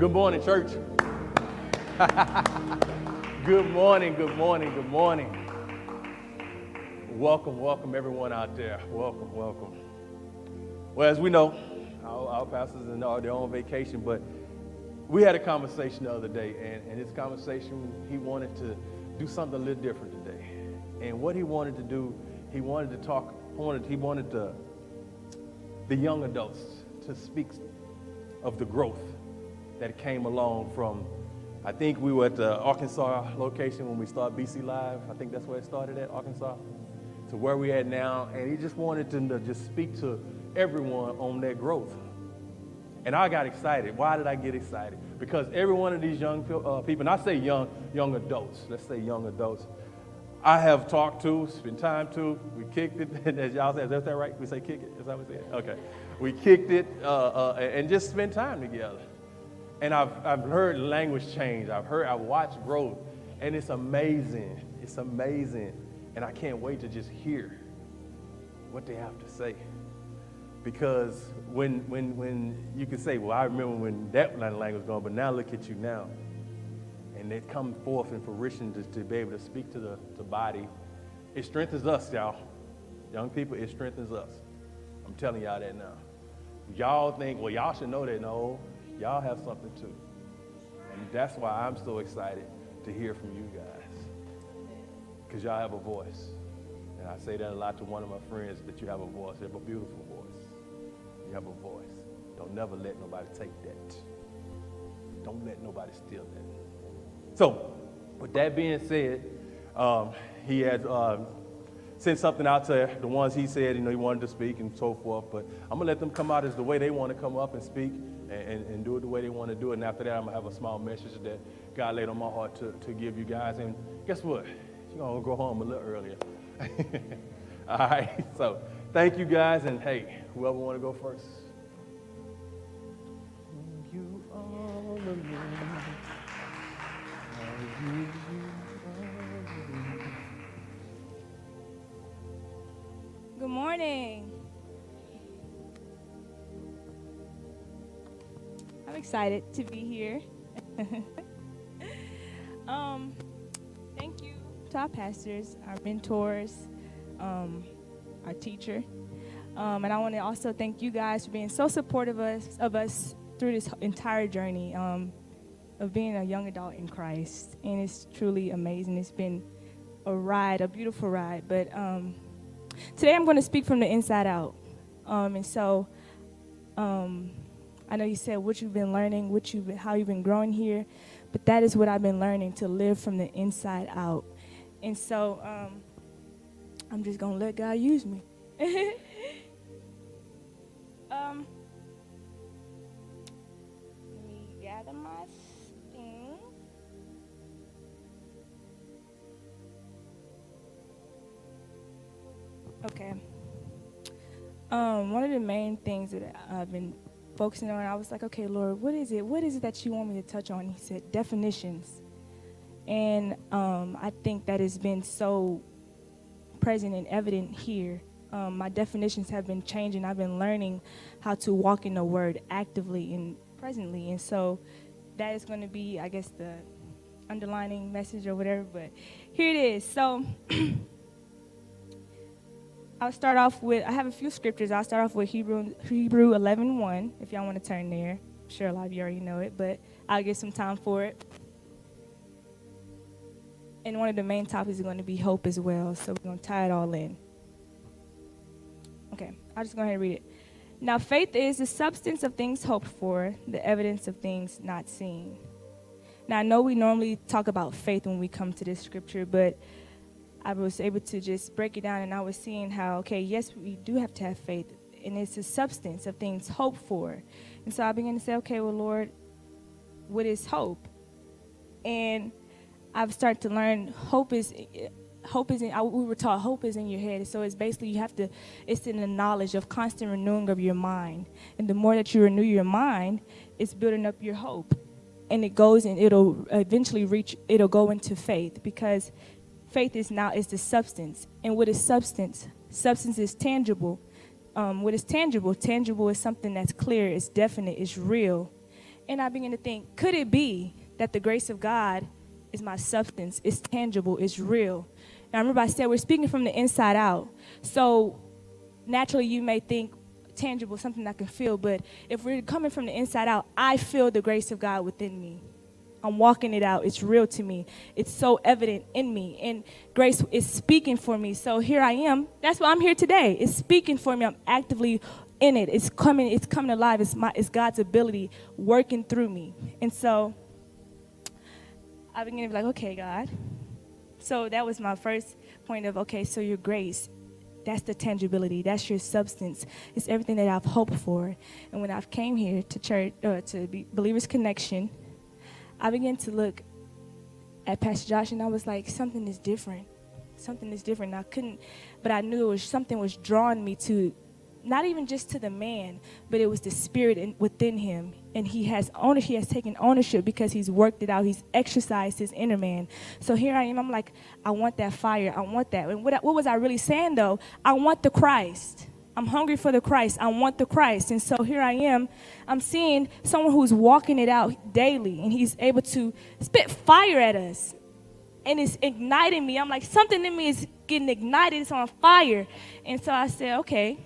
Good morning, church. good morning, good morning, good morning. Welcome, welcome everyone out there. Welcome, welcome. Well, as we know, our, our pastors are they're on vacation, but we had a conversation the other day, and, and this conversation, he wanted to do something a little different today. And what he wanted to do, he wanted to talk, he wanted, he wanted to, the young adults to speak of the growth that came along from, I think we were at the Arkansas location when we started BC Live. I think that's where it started at, Arkansas, to where we at now. And he just wanted to just speak to everyone on that growth. And I got excited. Why did I get excited? Because every one of these young uh, people, and I say young, young adults, let's say young adults, I have talked to, spent time to, we kicked it, as y'all say, is that right? We say kick it, is that what we say? Okay. We kicked it uh, uh, and just spent time together. And I've, I've heard language change. I've heard, I've watched growth. And it's amazing. It's amazing. And I can't wait to just hear what they have to say. Because when, when, when you can say, well, I remember when that language was going, but now look at you now. And it come forth in fruition to, to be able to speak to the to body. It strengthens us, y'all. Young people, it strengthens us. I'm telling y'all that now. Y'all think, well, y'all should know that. No, y'all have something too. And that's why I'm so excited to hear from you guys. Because y'all have a voice. And I say that a lot to one of my friends that you have a voice. You have a beautiful voice. You have a voice. Don't never let nobody take that. Don't let nobody steal that. So, with that being said, um, he had uh, sent something out to the ones he said, you know, he wanted to speak and so forth. But I'm going to let them come out as the way they want to come up and speak and, and, do it the way they want to do it. And after that, I'm going to have a small message that God laid on my heart to, to give you guys. And guess what? You're going to go home a little earlier. All right. So thank you guys. And hey, whoever want to go first. Excited to be here. um, thank you to our pastors, our mentors, um, our teacher. Um, and I want to also thank you guys for being so supportive of us, of us through this entire journey um, of being a young adult in Christ. And it's truly amazing. It's been a ride, a beautiful ride. But um, today I'm going to speak from the inside out. Um, and so um, I know you said what you've been learning, what you've been, how you've been growing here, but that is what I've been learning to live from the inside out. And so um, I'm just going to let God use me. um, let me gather my things. Okay. Um, one of the main things that I've been focusing on, I was like, okay, Lord, what is it? What is it that you want me to touch on? He said, definitions. And um, I think that has been so present and evident here. Um, my definitions have been changing. I've been learning how to walk in the Word actively and presently. And so that is going to be, I guess, the underlining message or whatever. But here it is. So I'll start off with, I have a few scriptures. I'll start off with Hebrew, Hebrew 11 1, if y'all want to turn there. I'm sure a lot of you already know it, but I'll get some time for it. And one of the main topics is going to be hope as well, so we're going to tie it all in. Okay, I'll just go ahead and read it. Now, faith is the substance of things hoped for, the evidence of things not seen. Now, I know we normally talk about faith when we come to this scripture, but I was able to just break it down and I was seeing how, okay, yes, we do have to have faith, and it's a substance of things hoped for. And so I began to say, okay, well, Lord, what is hope? And I've started to learn hope is hope is in I, we were taught hope is in your head so it's basically you have to it's in the knowledge of constant renewing of your mind and the more that you renew your mind it's building up your hope and it goes and it'll eventually reach it'll go into faith because faith is now is the substance. And what is substance? Substance is tangible. Um, what is tangible? Tangible is something that's clear it's definite it's real. And I begin to think, could it be that the grace of God is my substance, it's tangible, it's real? I remember I said we're speaking from the inside out. So naturally you may think tangible, something I can feel, but if we're coming from the inside out, I feel the grace of God within me. I'm walking it out. It's real to me. It's so evident in me. And grace is speaking for me. So here I am. That's why I'm here today. It's speaking for me. I'm actively in it. It's coming, it's coming alive. It's my it's God's ability working through me. And so I began to be like, okay, God. So that was my first point of okay, so your grace that's the tangibility. That's your substance. It's everything that I've hoped for. And when I've came here to church, uh, to be Believers Connection, I began to look at Pastor Josh, and I was like, something is different. Something is different. I couldn't, but I knew it was something was drawing me to not even just to the man, but it was the spirit in, within him. And he has ownership, he has taken ownership because he's worked it out. He's exercised his inner man. So here I am. I'm like, I want that fire. I want that. And what, what was I really saying though? I want the Christ. I'm hungry for the Christ. I want the Christ. And so here I am. I'm seeing someone who's walking it out daily and he's able to spit fire at us. And it's igniting me. I'm like, something in me is getting ignited. It's on fire. And so I said, okay,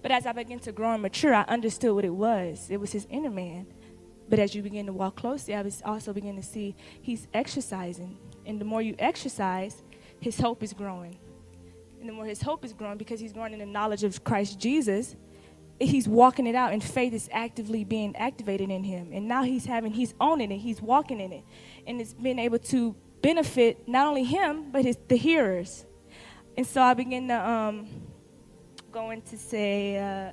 but as I began to grow and mature, I understood what it was. It was his inner man. But as you begin to walk closely, I was also beginning to see he's exercising. And the more you exercise, his hope is growing. And the more his hope is growing, because he's growing in the knowledge of Christ Jesus, he's walking it out, and faith is actively being activated in him. And now he's having, he's owning it, he's walking in it. And it's been able to benefit not only him, but his, the hearers. And so I begin to um, going to say, uh,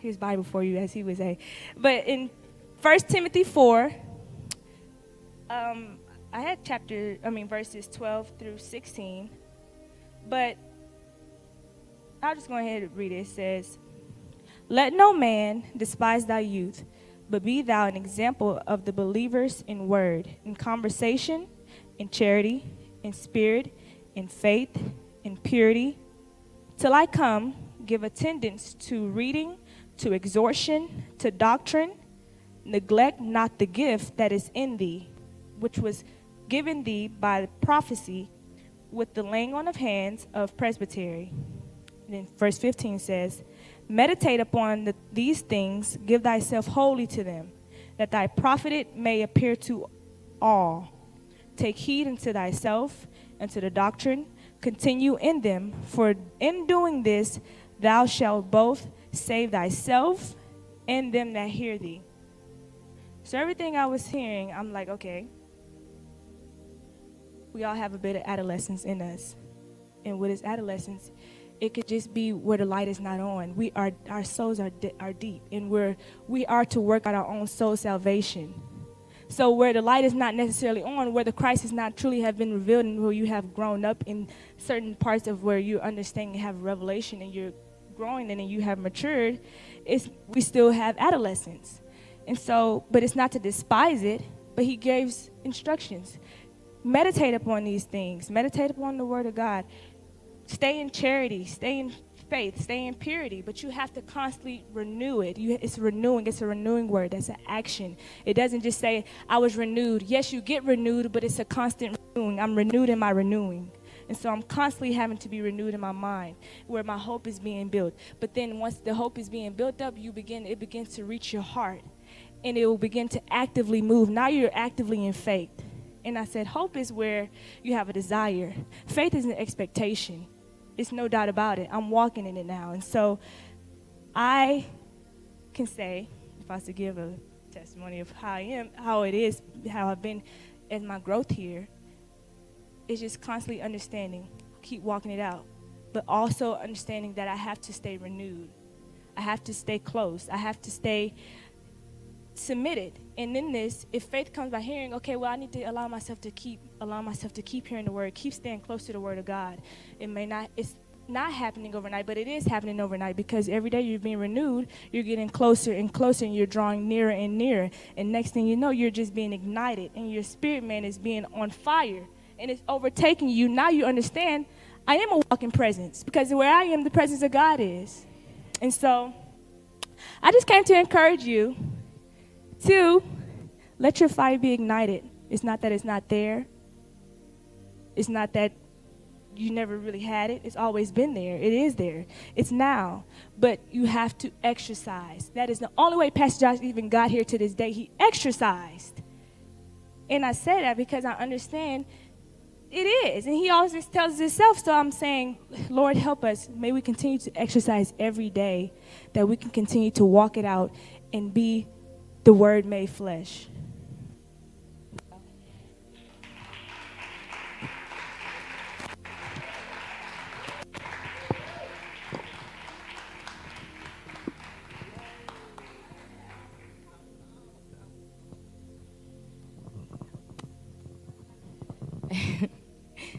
here's Bible for you, as he would say. But in 1 Timothy 4, um, I had chapter, I mean, verses 12 through 16. But I'll just go ahead and read it. It says, Let no man despise thy youth, but be thou an example of the believers in word, in conversation, in charity, in spirit, in faith, in purity. Till I come, give attendance to reading, to exhortation, to doctrine. Neglect not the gift that is in thee, which was given thee by prophecy with the laying on of hands of presbytery. And then verse 15 says, Meditate upon the, these things, give thyself wholly to them, that thy profit may appear to all. Take heed unto thyself and to the doctrine continue in them, for in doing this thou shalt both save thyself and them that hear thee. So everything I was hearing, I'm like, okay, we all have a bit of adolescence in us. And what is adolescence? It could just be where the light is not on. We are our souls are di- are deep, and we're we are to work out our own soul salvation. So where the light is not necessarily on, where the Christ is not truly have been revealed, and where you have grown up in certain parts of where you understand and have revelation, and you're growing in and you have matured, it's we still have adolescence. And so, but it's not to despise it, but he gives instructions. Meditate upon these things. Meditate upon the word of God. Stay in charity. Stay in faith, stay in purity, but you have to constantly renew it. You, it's renewing, it's a renewing word. That's an action. It doesn't just say, I was renewed. Yes, you get renewed, but it's a constant renewing. I'm renewed in my renewing. And so I'm constantly having to be renewed in my mind where my hope is being built. But then once the hope is being built up, you begin it begins to reach your heart and it will begin to actively move. Now you're actively in faith. And I said, hope is where you have a desire. Faith is an expectation. It's no doubt about it. I'm walking in it now. And so I can say, if I was to give a testimony of how I am, how it is, how I've been in my growth here, it's just constantly understanding, keep walking it out, but also understanding that I have to stay renewed. I have to stay close. I have to stay submitted. And in this, if faith comes by hearing, okay, well, I need to allow myself to keep allow myself to keep hearing the word, keep staying close to the word of God. It may not it's not happening overnight, but it is happening overnight because every day you're being renewed, you're getting closer and closer and you're drawing nearer and nearer. And next thing you know, you're just being ignited and your spirit man is being on fire and it's overtaking you. Now you understand I am a walking presence because where I am, the presence of God is. And so I just came to encourage you to let your fire be ignited. It's not that it's not there. It's not that you never really had it. It's always been there. It is there. It's now. But you have to exercise. That is the only way Pastor Josh even got here to this day. He exercised. And I say that because I understand it is. And he always tells himself. So I'm saying, Lord, help us. May we continue to exercise every day, that we can continue to walk it out and be the word made flesh.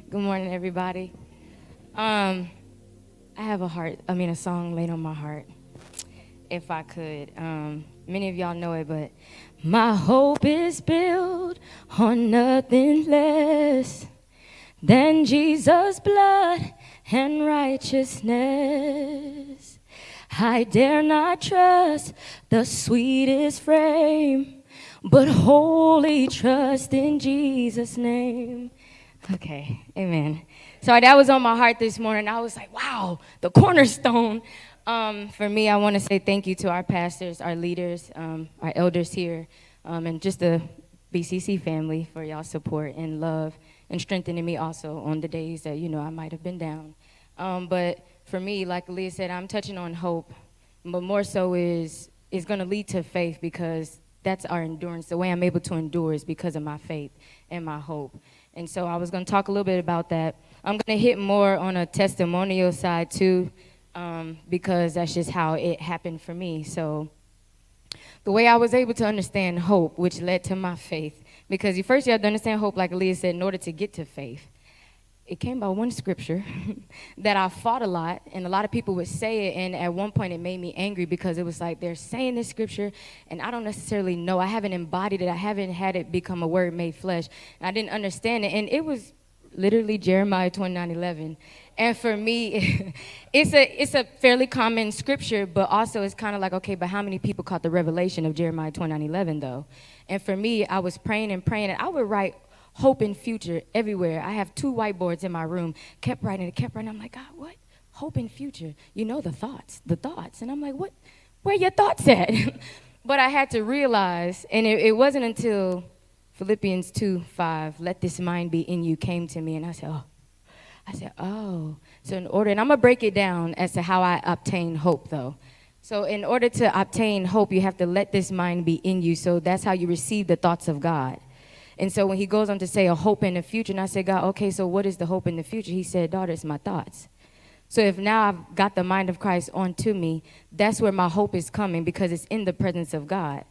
Good morning, everybody. Um, I have a heart, I mean, a song laid on my heart, if I could. Um, many of y'all know it, but my hope is built on nothing less than Jesus' blood and righteousness. I dare not trust the sweetest frame, but wholly trust in Jesus' name. Okay, amen. So that was on my heart this morning. I was like, wow, the cornerstone. Um, for me, I want to say thank you to our pastors, our leaders, um, our elders here, um, and just the BCC family for y'all support and love and strengthening me also on the days that, you know, I might have been down. Um, but for me, like Leah said, I'm touching on hope, but more so is, is going to lead to faith because that's our endurance. The way I'm able to endure is because of my faith and my hope. And so I was going to talk a little bit about that. I'm going to hit more on a testimonial side too, um, because that's just how it happened for me. So the way I was able to understand hope, which led to my faith, because you first you have to understand hope, like Leah said, in order to get to faith it came by one scripture that I fought a lot, and a lot of people would say it, and at one point it made me angry because it was like they're saying this scripture, and I don't necessarily know. I haven't embodied it. I haven't had it become a word made flesh. I didn't understand it, and it was literally Jeremiah 29 11. And for me, it's a it's a fairly common scripture, but also it's kind of like, okay, but how many people caught the revelation of Jeremiah 29 11 though? And for me, I was praying and praying, and I would write hope and future everywhere. I have two whiteboards in my room. Kept writing it, kept writing. I'm like, God, what? Hope and future. You know the thoughts, the thoughts. And I'm like, what? Where your thoughts at? but I had to realize, and it, it wasn't until Philippians 2 5, let this mind be in you, came to me. And I said, oh. I said, oh. So in order, and I'm to break it down as to how I obtain hope, though. So in order to obtain hope, you have to let this mind be in you. So that's how you receive the thoughts of God. And so when he goes on to say a hope in the future, and I said, God, okay, so what is the hope in the future? He said, daughter, it's my thoughts. So if now I've got the mind of Christ onto me, that's where my hope is coming because it's in the presence of God.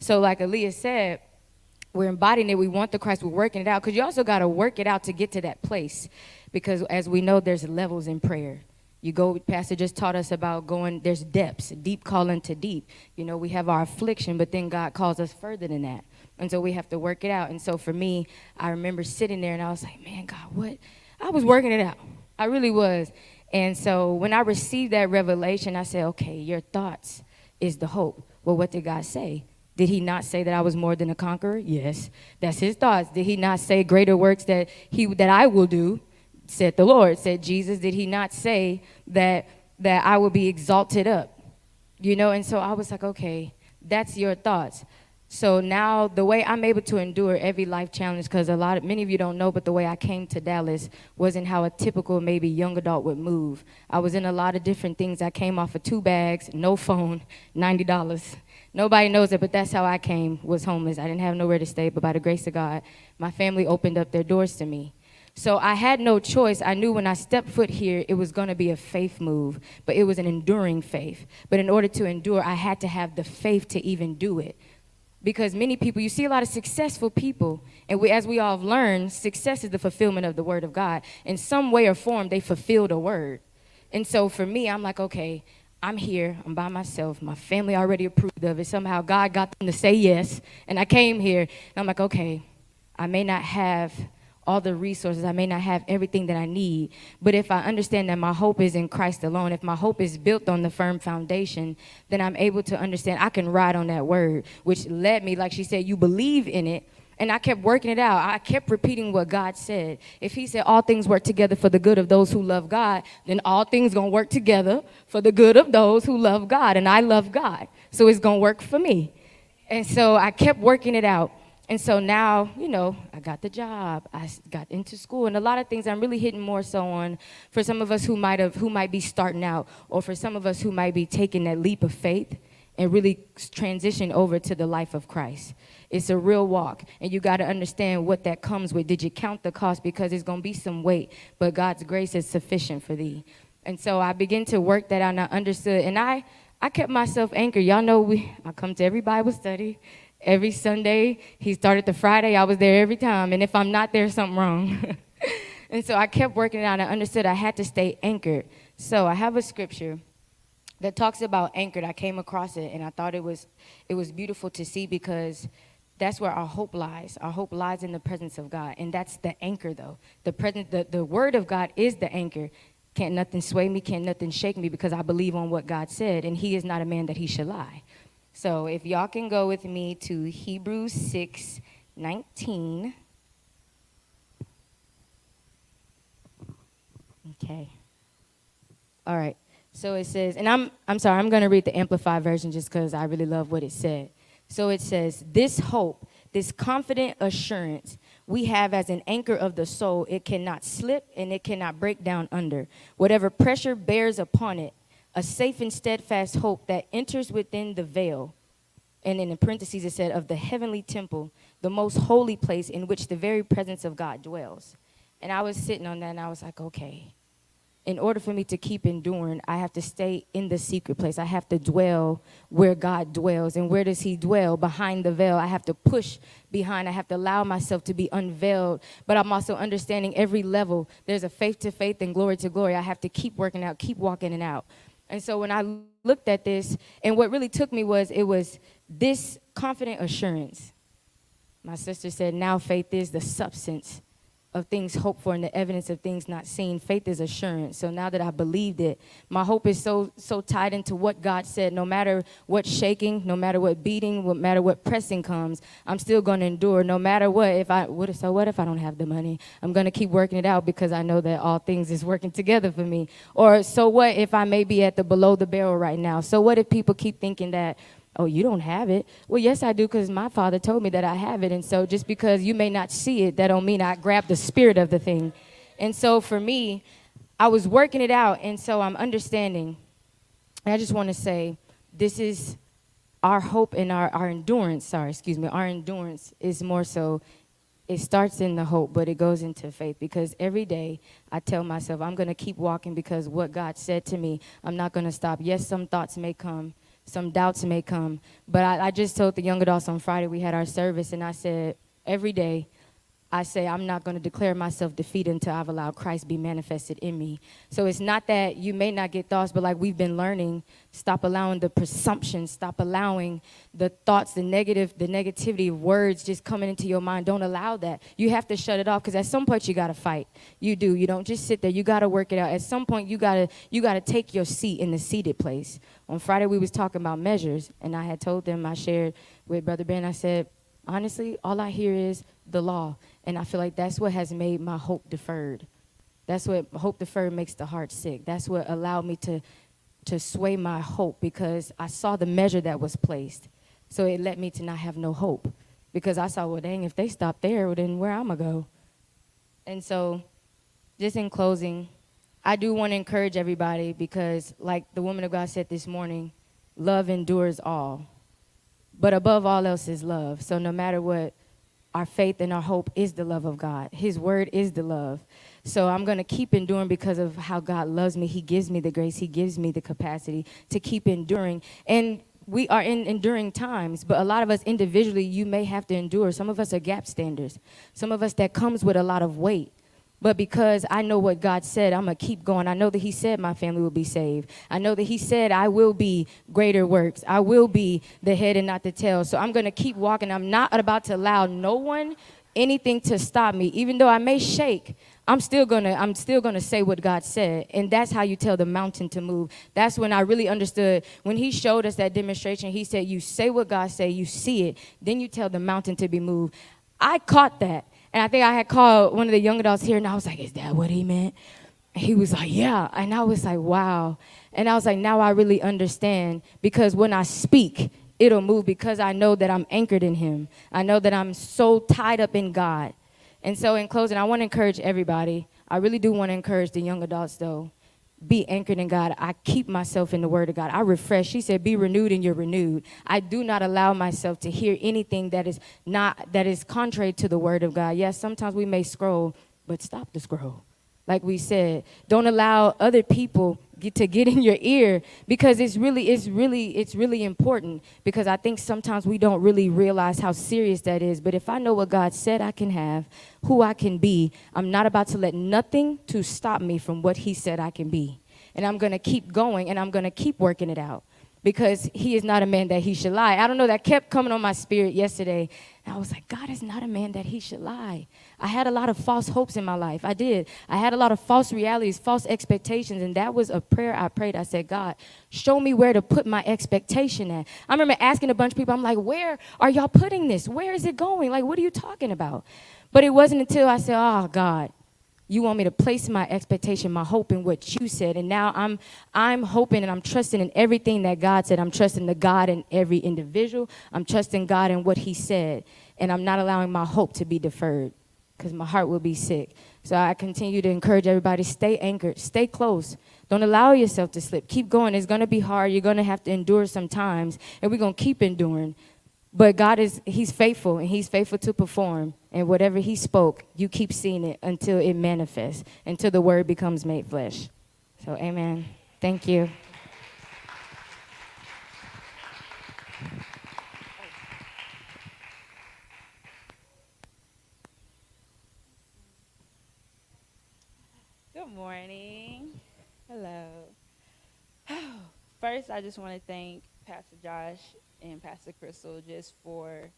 So like Aaliyah said, we're embodying it. We want the Christ. We're working it out because you also got to work it out to get to that place. Because as we know, there's levels in prayer. You go, Pastor just taught us about going, there's depths, deep calling to deep. You know, we have our affliction, but then God calls us further than that. And so we have to work it out. And so for me, I remember sitting there and I was like, man, God, what? I was working it out. I really was. And so when I received that revelation, I said, okay, your thoughts is the hope. Well, what did God say? Did he not say that I was more than a conqueror? Yes. That's his thoughts. Did he not say greater works that he that I will do? Said the Lord. Said Jesus. Did he not say that that I will be exalted up? You know, and so I was like, okay, that's your thoughts. So now the way I'm able to endure every life challenge, because a lot of many of you don't know, but the way I came to Dallas wasn't how a typical maybe young adult would move. I was in a lot of different things. I came off of two bags, no phone, ninety dollars. Nobody knows it, but that's how I came. Was homeless. I didn't have nowhere to stay, but by the grace of God, my family opened up their doors to me. So I had no choice. I knew when I stepped foot here, it was going to be a faith move, but it was an enduring faith. But in order to endure, I had to have the faith to even do it. Because many people you see a lot of successful people and we, as we all have learned success is the fulfillment of the word of god. In some way or form they fulfilled a word. And so for me i'm like okay i'm here. I'm by myself. My family already approved of it. Somehow god got them to say yes and i came here. And i'm like okay i may not have all the resources. I may not have everything that I need. But if I understand that my hope is in Christ alone, if my hope is built on the firm foundation, then I'm able to understand I can ride on that word, which led me, like she said, you believe in it. And I kept working it out. I kept repeating what God said. If He said all things work together for the good of those who love God, then all things gonna work together for the good of those who love God. And I love God. So it's gonna work for me. And so I kept working it out. And so now, you know, I got the job. I got into school, and a lot of things I'm really hitting more so on for some of us who might have, who might be starting out, or for some of us who might be taking that leap of faith and really transition over to the life of Christ. It's a real walk, and you got to understand what that comes with. Did you count the cost? Because it's going to be some weight, but God's grace is sufficient for thee. And so I began to work that out, and I understood, and I, I kept myself anchored. Y'all know we, I come to every Bible study every Sunday. He started the Friday. I was there every time. And if I'm not there, something wrong. and so I kept working it out. I understood I had to stay anchored. So I have a scripture that talks about anchored. I came across it and I thought it was it was beautiful to see because that's where our hope lies. Our hope lies in the presence of God. And that's the anchor though. The present the, the word of God is the anchor. Can't nothing sway me, can't nothing shake me because I believe on what God said, and He is not a man that He should lie. So if y'all can go with me to Hebrews 6 19. Okay. All right. So it says, and I'm I'm sorry, I'm gonna read the amplified version just because I really love what it said. So it says, This hope, this confident assurance we have as an anchor of the soul, it cannot slip and it cannot break down under. Whatever pressure bears upon it, a safe and steadfast hope that enters within the veil. And in the parentheses, it said, of the heavenly temple, the most holy place in which the very presence of God dwells. And I was sitting on that and I was like, okay, in order for me to keep enduring, I have to stay in the secret place. I have to dwell where God dwells. And where does He dwell? Behind the veil. I have to push behind. I have to allow myself to be unveiled. But I'm also understanding every level. There's a faith to faith and glory to glory. I have to keep working out, keep walking it out. And so when I looked at this, and what really took me was it was this confident assurance. My sister said, now faith is the substance of things hoped for and the evidence of things not seen. Faith is assurance. So now that I believed it, my hope is so so tied into what God said. No matter what shaking, no matter what beating, no matter what pressing comes, I'm still going to endure. No matter what, if I what so what if I don't have the money? I'm going to keep working it out because I know that all things is working together for me. Or so what if I may be at the below the barrel right now? So what if people keep thinking that Oh, you don't have it. Well, yes, I do, because my father told me that I have it. And so just because you may not see it, that don't mean I grab the spirit of the thing. And so for me, I was working it out, and so I'm understanding. And I just want to say, this is our hope and our, our endurance. Sorry, excuse me. Our endurance is more so, it starts in the hope, but it goes into faith. Because every day I tell myself, I'm going to keep walking because what God said to me, I'm not going to stop. Yes, some thoughts may come some doubts may come. But I, I just told the young adults on Friday, we had our service, and I said, every day, I say I'm not going to declare myself defeated until I've allowed Christ be manifested in me. So it's not that you may not get thoughts, but like we've been learning, stop allowing the presumption, stop allowing the thoughts, the negative, the negativity of words just coming into your mind. Don't allow that. You have to shut it off because at some point you got to fight. You do. You don't just sit there. You got to work it out. At some point you got to you got to take your seat in the seated place. On Friday we was talking about measures, and I had told them I shared with Brother Ben. I said honestly, all I hear is the law. And I feel like that's what has made my hope deferred. That's what hope deferred makes the heart sick. That's what allowed me to, to sway my hope because I saw the measure that was placed. So it led me to not have no hope because I saw, well, dang, if they stop there, well, then where am I going to go? And so, just in closing, I do want to encourage everybody because, like the woman of God said this morning, love endures all. But above all else is love. So no matter what, our faith and our hope is the love of God. His word is the love. So I'm going to keep enduring because of how God loves me. He gives me the grace, He gives me the capacity to keep enduring. And we are in enduring times, but a lot of us individually, you may have to endure. Some of us are gap standers. Some of us that comes with a lot of weight. But because I know what God said, I'm going to keep going. I know that He said my family will be saved. I know that He said I will be greater works. I will be the head and not the tail. So I'm going to keep walking. I'm not about to allow no one anything to stop me. Even though I may shake, I'm still gonna I'm still gonna say what God said, and that's how you tell the mountain to move. That's when I really understood when He showed us that demonstration. He said, "You say what God say, you see it, then you tell the mountain to be moved." I caught that, and I think I had called one of the young adults here, and I was like, "Is that what He meant?" And he was like, "Yeah," and I was like, "Wow," and I was like, "Now I really understand because when I speak." It'll move because I know that I'm anchored in Him. I know that I'm so tied up in God and so, in closing, I want to encourage everybody. I really do want to encourage the young adults, though. Be anchored in God. I keep myself in the Word of God. I refresh. She said, "Be renewed, and you're renewed." I do not allow myself to hear anything that is not that is contrary to the Word of God. Yes, sometimes we may scroll, but stop the scroll like we said don't allow other people get to get in your ear because it's really it's really it's really important because i think sometimes we don't really realize how serious that is. But if i know what god said i can have who i can be i'm not about to let nothing to stop me from what he said i can be. And i'm going to keep going and i'm going to keep working it out because he is not a man that he should lie i don't know that kept coming on my spirit yesterday and I was like, God is not a man that he should lie. I had a lot of false hopes in my life. I did. I had a lot of false realities, false expectations. And that was a prayer I prayed. I said, God, show me where to put my expectation at. I remember asking a bunch of people, I'm like, where are y'all putting this? Where is it going? Like, what are you talking about? But it wasn't until I said, oh, God, you want me to place my expectation, my hope in what you said. And now I'm I'm hoping and I'm trusting in everything that God said. I'm trusting the God in every individual. I'm trusting God in what he said. And I'm not allowing my hope to be deferred because my heart will be sick. So I continue to encourage everybody stay anchored, stay close. Don't allow yourself to slip. Keep going. It's going to be hard. You're going to have to endure sometimes, and we're going to keep enduring. But God is, He's faithful and He's faithful to perform. And whatever He spoke, you keep seeing it until it manifests, until the Word becomes made flesh. So, amen. Thank you. Good morning. Hello. First, I just want to thank Pastor Josh and Pastor Crystal just for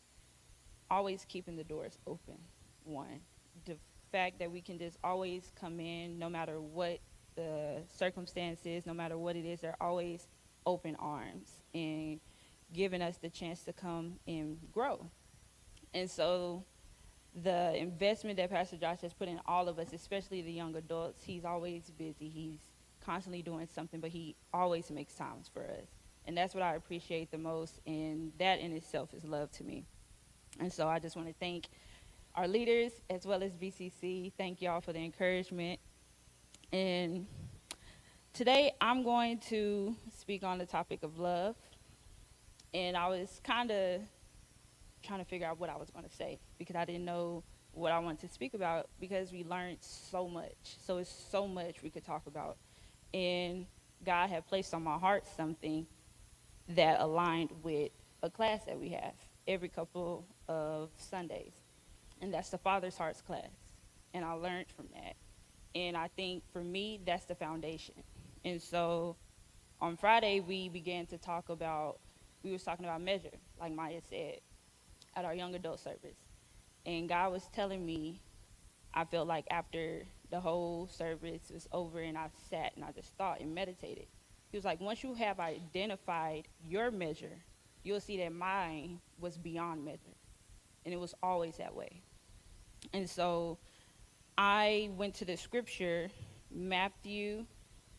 always keeping the doors open. One, the fact that we can just always come in no matter what the circumstances, no matter what it is, they're always open arms and giving us the chance to come and grow. And so the investment that Pastor Josh has put in all of us, especially the young adults, he's always busy. He's constantly doing something, but he always makes times for us. And that's what I appreciate the most, and that in itself is love to me. And so I just want to thank our leaders as well as BCC. Thank y'all for the encouragement. And today I'm going to speak on the topic of love. And I was kind of trying to figure out what I was going to say because I didn't know what I wanted to speak about because we learned so much. So it's so much we could talk about. And God had placed on my heart something that aligned with a class that we have every couple of Sundays. And that's the Father's Hearts class. And I learned from that. And I think for me, that's the foundation. And so on Friday, we began to talk about, we was talking about measure, like Maya said, at our young adult service. And God was telling me, I felt like after the whole service was over and I sat and I just thought and meditated, he was like, once you have identified your measure, you'll see that mine was beyond measure. And it was always that way. And so I went to the scripture, Matthew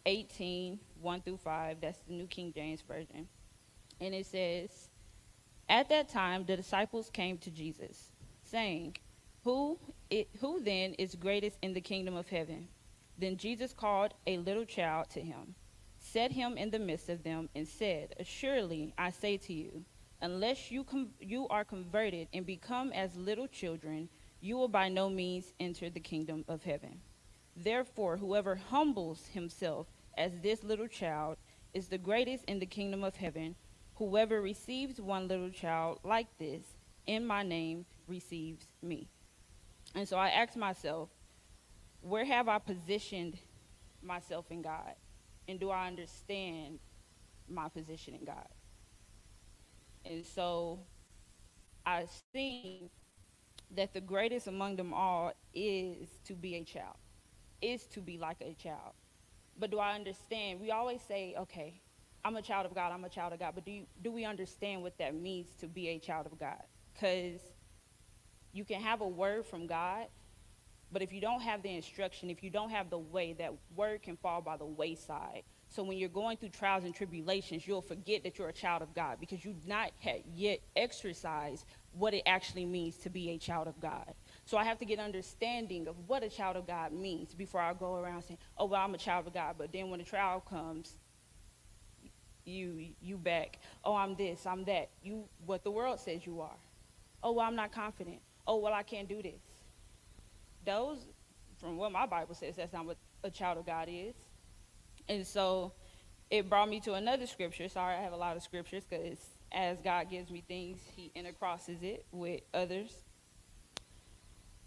18, 1 through 5. That's the New King James Version. And it says, At that time, the disciples came to Jesus, saying, who, it, who then is greatest in the kingdom of heaven? Then Jesus called a little child to him set him in the midst of them, and said, Assuredly, I say to you, unless you, com- you are converted and become as little children, you will by no means enter the kingdom of heaven. Therefore, whoever humbles himself as this little child is the greatest in the kingdom of heaven. Whoever receives one little child like this in my name receives me. And so I asked myself, where have I positioned myself in God? And do I understand my position in God? And so I seen that the greatest among them all is to be a child, is to be like a child. But do I understand? We always say, okay, I'm a child of God, I'm a child of God, but do, you, do we understand what that means to be a child of God? Because you can have a word from God, but if you don't have the instruction, if you don't have the way, that word can fall by the wayside. So when you're going through trials and tribulations, you'll forget that you're a child of God because you've not yet exercised what it actually means to be a child of God. So I have to get understanding of what a child of God means before I go around saying, "Oh, well, I'm a child of God." But then when the trial comes, you you back. Oh, I'm this, I'm that. You what the world says you are. Oh, well, I'm not confident. Oh, well, I can't do this. Those, from what my Bible says, that's not what a child of God is. And so it brought me to another scripture. Sorry, I have a lot of scriptures because as God gives me things, He intercrosses it with others.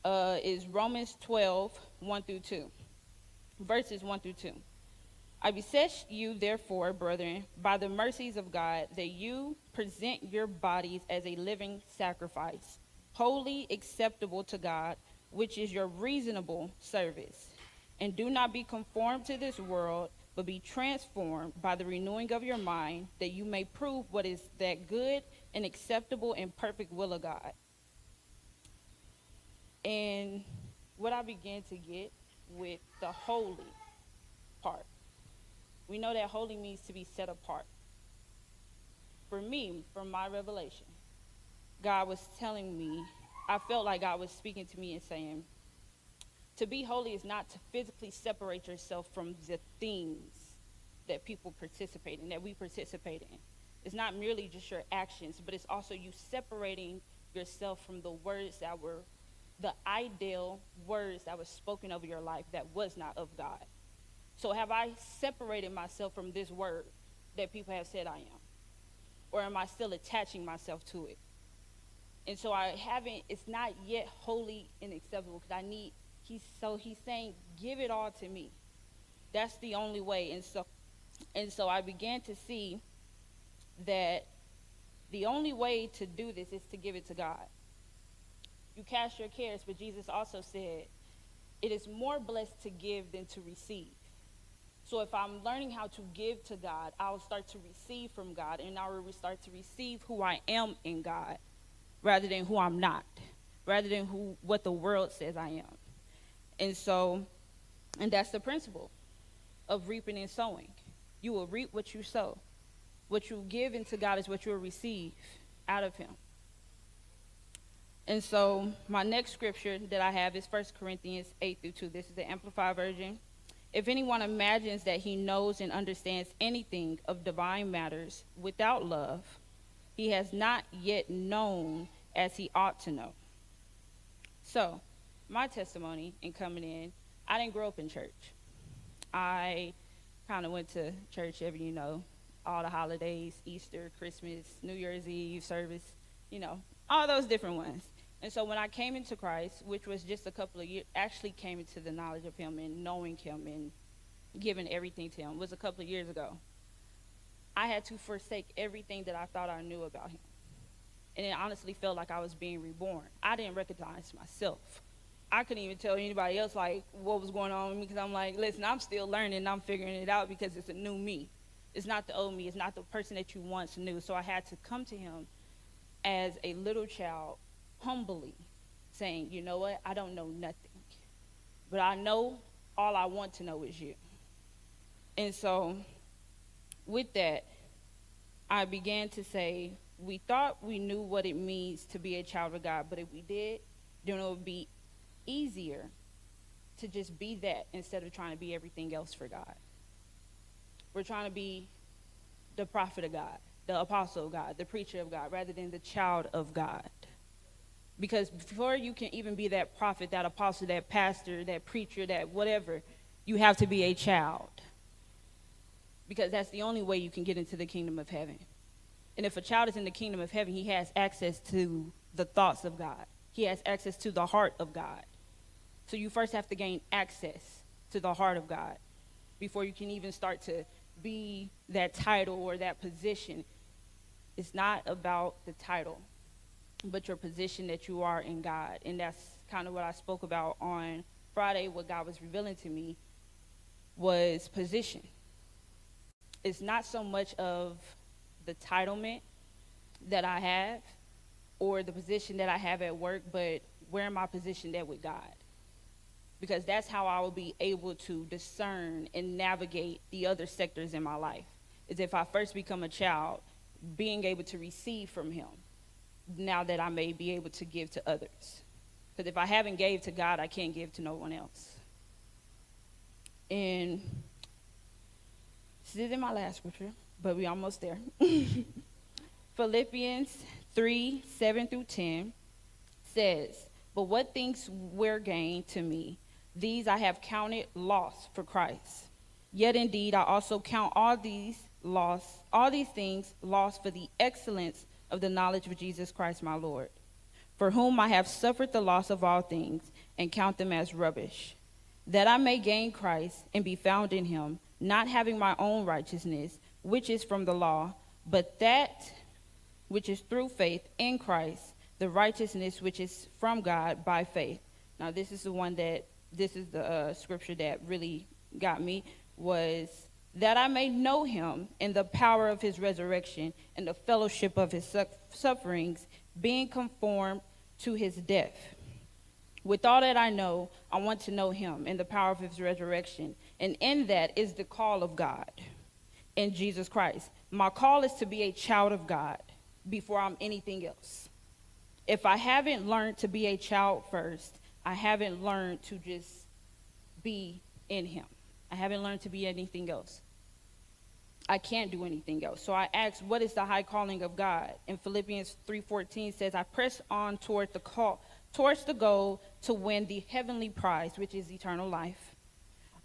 Uh, is Romans 12, 1 through 2. Verses 1 through 2. I beseech you, therefore, brethren, by the mercies of God, that you present your bodies as a living sacrifice, holy, acceptable to God, which is your reasonable service. And do not be conformed to this world but be transformed by the renewing of your mind, that you may prove what is that good and acceptable and perfect will of God. And what I began to get with the holy part, we know that holy means to be set apart. For me, from my revelation, God was telling me, I felt like God was speaking to me and saying, to be holy is not to physically separate yourself from the things that people participate in, that we participate in. It's not merely just your actions, but it's also you separating yourself from the words that were the ideal words that were spoken over your life that was not of God. So have I separated myself from this word that people have said I am? Or am I still attaching myself to it? And so I haven't, it's not yet holy and acceptable because I need He's so he's saying, give it all to me. That's the only way. And so and so I began to see that the only way to do this is to give it to God. You cast your cares, but Jesus also said, it is more blessed to give than to receive. So if I'm learning how to give to God, I'll start to receive from God, and I will start to receive who I am in God rather than who I'm not, rather than who what the world says I am. And so, and that's the principle of reaping and sowing. You will reap what you sow. What you give into God is what you will receive out of Him. And so, my next scripture that I have is 1 Corinthians 8 through 2. This is the Amplified Version. If anyone imagines that he knows and understands anything of divine matters without love, he has not yet known as he ought to know. So, my testimony in coming in, I didn't grow up in church. I kind of went to church every, you know, all the holidays, Easter, Christmas, New Year's Eve service, you know, all those different ones. And so when I came into Christ, which was just a couple of years, actually came into the knowledge of Him and knowing Him and giving everything to Him, was a couple of years ago. I had to forsake everything that I thought I knew about Him. And it honestly felt like I was being reborn. I didn't recognize myself. I couldn't even tell anybody else like what was going on with me because I'm like, listen, I'm still learning. I'm figuring it out because it's a new me. It's not the old me. It's not the person that you once knew. So I had to come to him as a little child, humbly, saying, you know what? I don't know nothing, but I know all I want to know is you. And so, with that, I began to say, we thought we knew what it means to be a child of God, but if we did, then it would be easier to just be that instead of trying to be everything else for God. We're trying to be the prophet of God, the apostle of God, the preacher of God, rather than the child of God. Because before you can even be that prophet, that apostle, that pastor, that preacher, that whatever, you have to be a child. Because that's the only way you can get into the kingdom of heaven. And if a child is in the kingdom of heaven, he has access to the thoughts of God, he has access to the heart of God. So you first have to gain access to the heart of God before you can even start to be that title or that position. It's not about the title. but your position that you are in God. And that's kind of what I spoke about on Friday, what God was revealing to me was position. It's not so much of the titlement that I have or the position that I have at work, but where am I positioned at with God? Because that's how I will be able to discern and navigate the other sectors in my life. Is if I first become a child, being able to receive from Him, now that I may be able to give to others. Because if I haven't gave to God, I can't give to no one else. And this isn't my last scripture, but we're almost there. Philippians 3 7 through 10 says, But what things were gained to me, these I have counted loss for Christ. Yet indeed I also count all these loss, all these things lost for the excellence of the knowledge of Jesus Christ my Lord, for whom I have suffered the loss of all things and count them as rubbish, that I may gain Christ and be found in him, not having my own righteousness, which is from the law, but that which is through faith in Christ, the righteousness which is from God by faith. Now, this is the one that, this is the uh, scripture that really got me, was that I may know him in the power of his resurrection and the fellowship of his su- sufferings, being conformed to his death. With all that I know, I want to know him in the power of his resurrection. And in that is the call of God in Jesus Christ. My call is to be a child of God before I'm anything else. If I haven't learned to be a child first, I haven't learned to just be in him. I haven't learned to be anything else. I can't do anything else. So I asked, what is the high calling of God? And Philippians 3:14 says, I press on toward the call, towards the goal to win the heavenly prize, which is eternal life,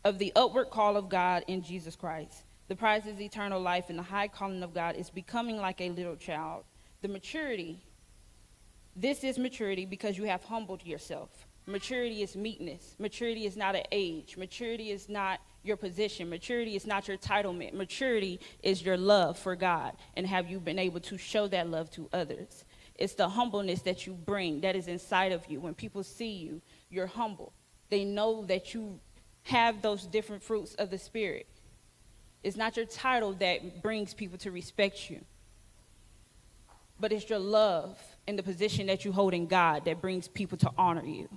of the upward call of God in Jesus Christ. The prize is eternal life, and the high calling of God is becoming like a little child. The maturity, this is maturity because you have humbled yourself. Maturity is meekness. Maturity is not an age. Maturity is not your position. Maturity is not your titlement. Maturity is your love for God. And have you been able to show that love to others? It's the humbleness that you bring that is inside of you. When people see you, you're humble. They know that you have those different fruits of the Spirit. It's not your title that brings people to respect you, but it's your love and the position that you hold in God that brings people to honor you.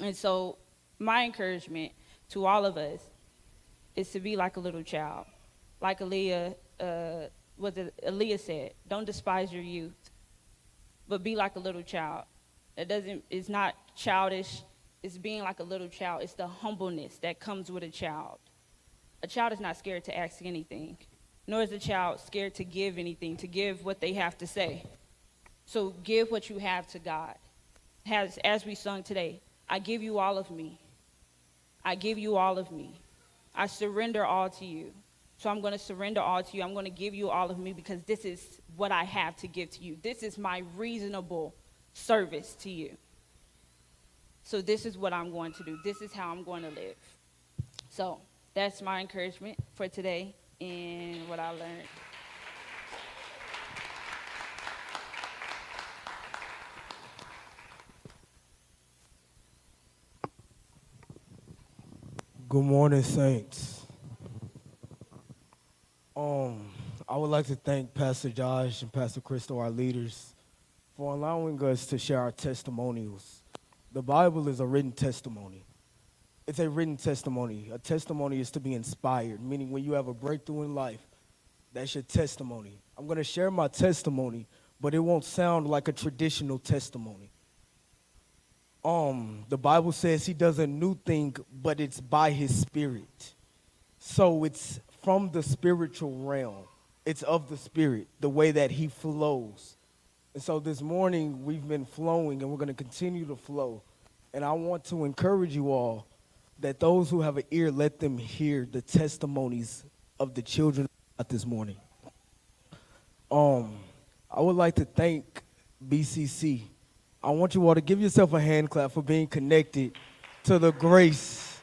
And so, my encouragement to all of us is to be like a little child. Like Aaliyah, uh, what the, Aaliyah said, don't despise your youth, but be like a little child. It doesn't, it's not childish, it's being like a little child. It's the humbleness that comes with a child. A child is not scared to ask anything, nor is a child scared to give anything, to give what they have to say. So give what you have to God. As, as we sung today, I give you all of me. I give you all of me. I surrender all to you. So I'm going to surrender all to you. I'm going to give you all of me because this is what I have to give to you. This is my reasonable service to you. So this is what I'm going to do. This is how I'm going to live. So that's my encouragement for today and what I learned. Good morning, Saints. Um, I would like to thank Pastor Josh and Pastor Crystal, our leaders, for allowing us to share our testimonials. The Bible is a written testimony. It's a written testimony. A testimony is to be inspired, meaning when you have a breakthrough in life, that's your testimony. I'm going to share my testimony, but it won't sound like a traditional testimony um the bible says he does a new thing but it's by his spirit so it's from the spiritual realm it's of the spirit the way that he flows and so this morning we've been flowing and we're going to continue to flow and i want to encourage you all that those who have an ear let them hear the testimonies of the children this morning um i would like to thank bcc I want you all to give yourself a hand clap for being connected to the grace,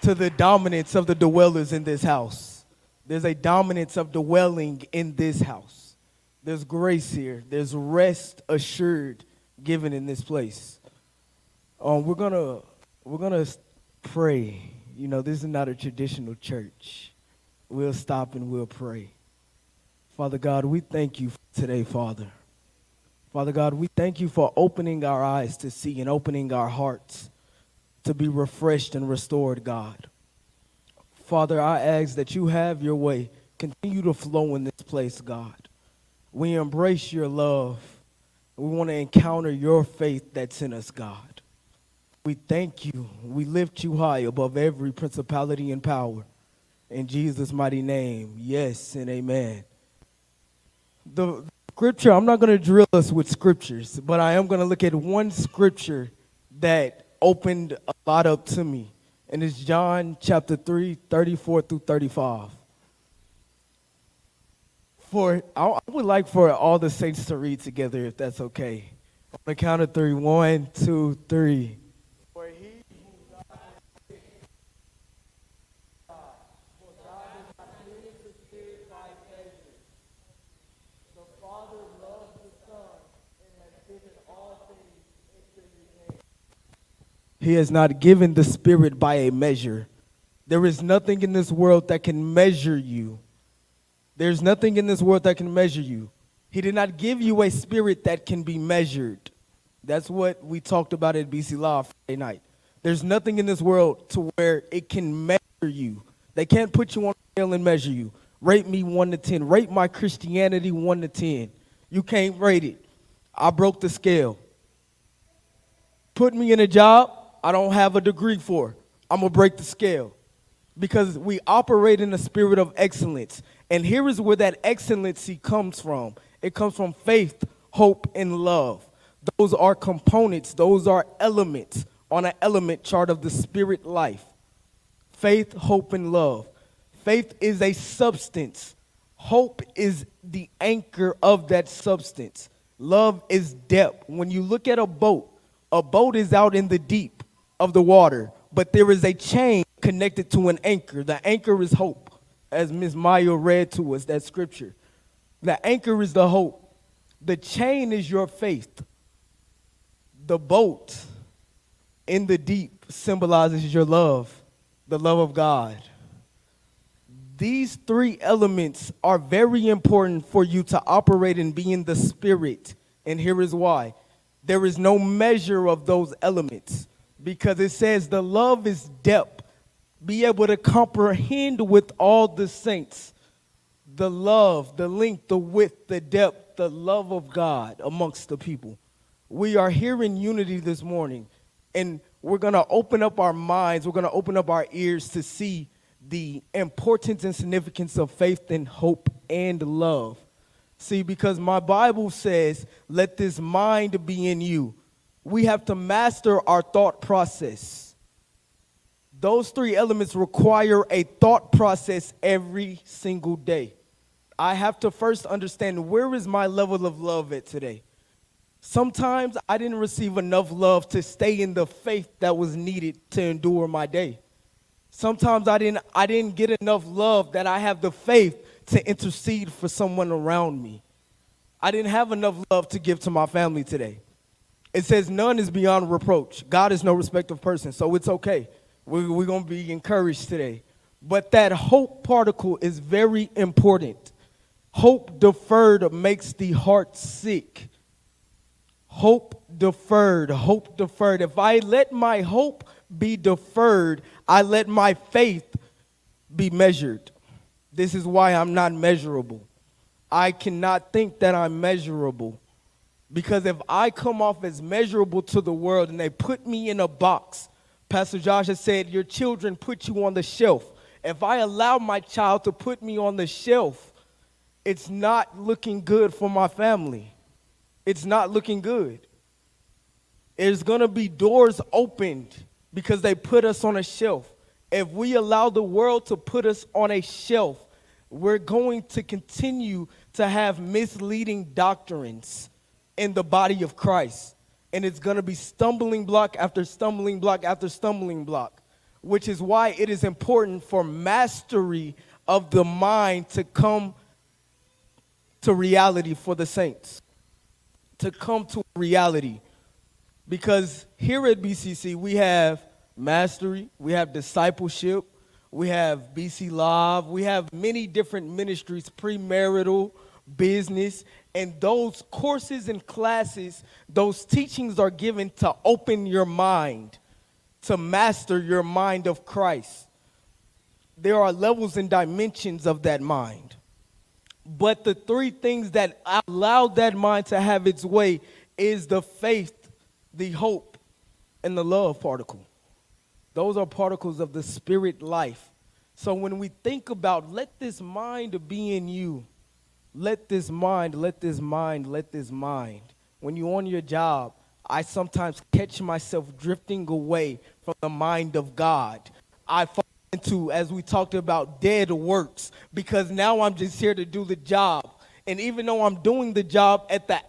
to the dominance of the dwellers in this house. There's a dominance of dwelling in this house. There's grace here. There's rest assured given in this place. Um, we're gonna we're gonna pray. You know, this is not a traditional church. We'll stop and we'll pray. Father God, we thank you today, Father. Father God, we thank you for opening our eyes to see and opening our hearts to be refreshed and restored, God. Father, I ask that you have your way. Continue to flow in this place, God. We embrace your love. We want to encounter your faith that's in us, God. We thank you. We lift you high above every principality and power. In Jesus' mighty name, yes and amen. The scripture, I'm not going to drill us with scriptures, but I am going to look at one scripture that opened a lot up to me. And it's John chapter 3, 34 through 35. For I would like for all the saints to read together if that's okay. On the count of three. One, two, three. He has not given the Spirit by a measure. There is nothing in this world that can measure you. There's nothing in this world that can measure you. He did not give you a spirit that can be measured. That's what we talked about at BC Law Friday night. There's nothing in this world to where it can measure you. They can't put you on a scale and measure you. Rate me 1 to 10. Rate my Christianity 1 to 10. You can't rate it. I broke the scale. Put me in a job, I don't have a degree for. I'm going to break the scale because we operate in a spirit of excellence. And here is where that excellency comes from it comes from faith, hope, and love. Those are components, those are elements on an element chart of the spirit life. Faith, hope, and love. Faith is a substance, hope is the anchor of that substance. Love is depth. When you look at a boat, a boat is out in the deep of the water, but there is a chain connected to an anchor. The anchor is hope, as Ms. Maya read to us that scripture. The anchor is the hope. The chain is your faith. The boat in the deep symbolizes your love, the love of God. These three elements are very important for you to operate and be in the spirit. And here is why there is no measure of those elements because it says the love is depth. Be able to comprehend with all the saints the love, the length, the width, the depth, the love of God amongst the people. We are here in unity this morning, and we're going to open up our minds, we're going to open up our ears to see the importance and significance of faith and hope and love. See, because my Bible says, let this mind be in you we have to master our thought process. Those three elements require a thought process every single day. I have to first understand where is my level of love at today. Sometimes I didn't receive enough love to stay in the faith that was needed to endure my day. Sometimes I didn't I didn't get enough love that I have the faith to intercede for someone around me. I didn't have enough love to give to my family today. It says none is beyond reproach. God is no respect of person, so it's okay. We're, we're going to be encouraged today. But that hope particle is very important. Hope deferred makes the heart sick. Hope deferred, hope deferred. If I let my hope be deferred, I let my faith be measured. This is why I'm not measurable. I cannot think that I'm measurable. Because if I come off as measurable to the world and they put me in a box, Pastor Josh has said, Your children put you on the shelf. If I allow my child to put me on the shelf, it's not looking good for my family. It's not looking good. There's going to be doors opened because they put us on a shelf. If we allow the world to put us on a shelf, we're going to continue to have misleading doctrines in the body of Christ. And it's going to be stumbling block after stumbling block after stumbling block, which is why it is important for mastery of the mind to come to reality for the saints, to come to reality. Because here at BCC, we have mastery, we have discipleship, we have BC Live, we have many different ministries, premarital, business, and those courses and classes, those teachings are given to open your mind, to master your mind of Christ. There are levels and dimensions of that mind. But the three things that allow that mind to have its way is the faith, the hope, and the love particle. Those are particles of the spirit life. So when we think about let this mind be in you, let this mind, let this mind, let this mind. When you're on your job, I sometimes catch myself drifting away from the mind of God. I fall into, as we talked about, dead works because now I'm just here to do the job. And even though I'm doing the job at the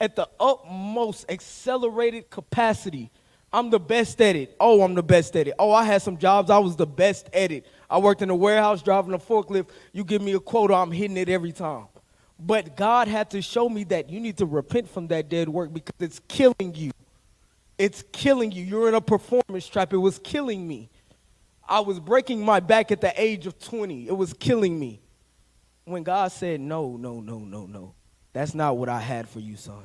at the utmost accelerated capacity, I'm the best at it. Oh, I'm the best at it. Oh, I had some jobs I was the best at it. I worked in a warehouse driving a forklift. You give me a quota, I'm hitting it every time. But God had to show me that you need to repent from that dead work because it's killing you. It's killing you. You're in a performance trap. It was killing me. I was breaking my back at the age of 20. It was killing me. When God said, No, no, no, no, no, that's not what I had for you, son.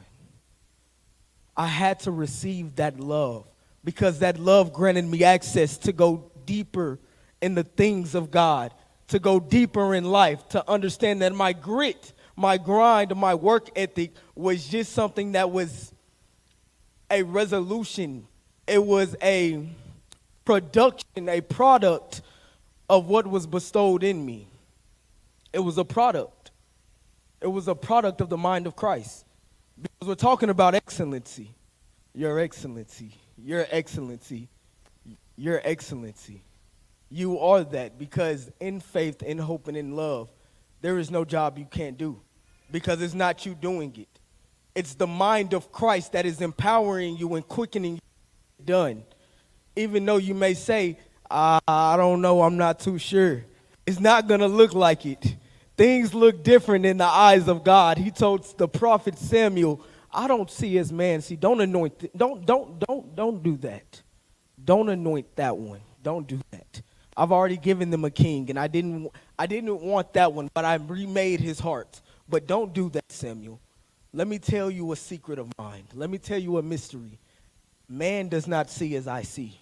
I had to receive that love because that love granted me access to go deeper in the things of God, to go deeper in life, to understand that my grit my grind, my work ethic was just something that was a resolution. It was a production, a product of what was bestowed in me. It was a product. It was a product of the mind of Christ. Because we're talking about excellency. Your excellency. Your excellency. Your excellency. You are that because in faith, in hope, and in love, there is no job you can't do because it's not you doing it. It's the mind of Christ that is empowering you and quickening you done. Even though you may say, I, I don't know, I'm not too sure. It's not going to look like it. Things look different in the eyes of God. He told the prophet Samuel, I don't see as man. See, don't anoint, th- don't, don't, don't, don't do that. Don't anoint that one. Don't do that. I've already given them a king, and I didn't, I didn't want that one, but I remade his heart. But don't do that, Samuel. Let me tell you a secret of mine. Let me tell you a mystery. Man does not see as I see.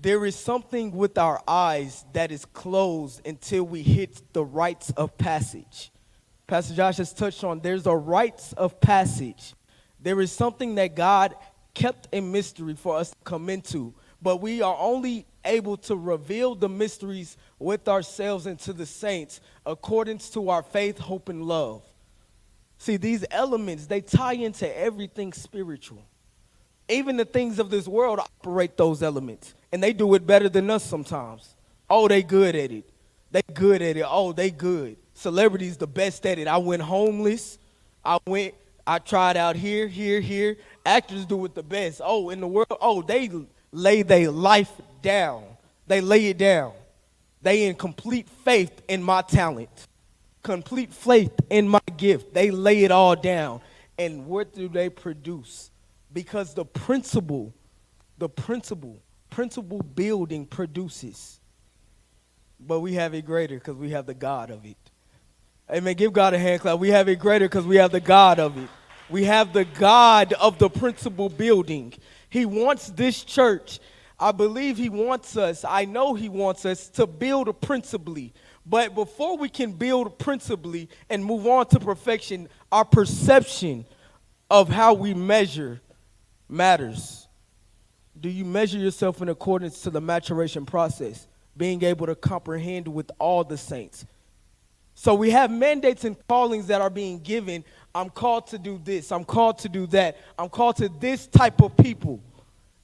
There is something with our eyes that is closed until we hit the rites of passage. Pastor Josh has touched on there's a rites of passage. There is something that God kept a mystery for us to come into, but we are only able to reveal the mysteries with ourselves and to the saints according to our faith, hope, and love. See, these elements, they tie into everything spiritual. Even the things of this world operate those elements, and they do it better than us sometimes. Oh, they good at it. They good at it. Oh, they good. Celebrities the best at it. I went homeless. I went, I tried out here, here, here. Actors do it the best. Oh, in the world, oh, they lay their life down. They lay it down. They in complete faith in my talent, complete faith in my gift. They lay it all down. And what do they produce? Because the principle, the principle, principle building produces. But we have it greater because we have the God of it. Amen. Give God a hand clap. We have it greater because we have the God of it. We have the God of the principle building. He wants this church I believe He wants us, I know He wants us to build principally. But before we can build principally and move on to perfection, our perception of how we measure matters. Do you measure yourself in accordance to the maturation process, being able to comprehend with all the saints? So we have mandates and callings that are being given. I'm called to do this. I'm called to do that. I'm called to this type of people.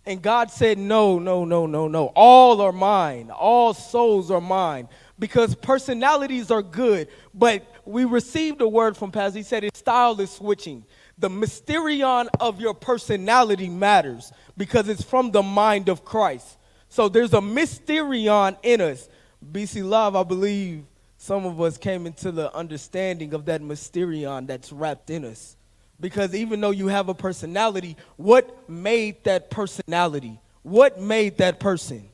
And God said, No, no, no, no, no. All are mine. All souls are mine. Because personalities are good. But we received a word from Pastor. He said his style is switching. The mysterion of your personality matters because it's from the mind of Christ. So there's a mysterion in us. BC Love, I believe, some of us came into the understanding of that mysterion that's wrapped in us. Because even though you have a personality, what made that personality? What made that person?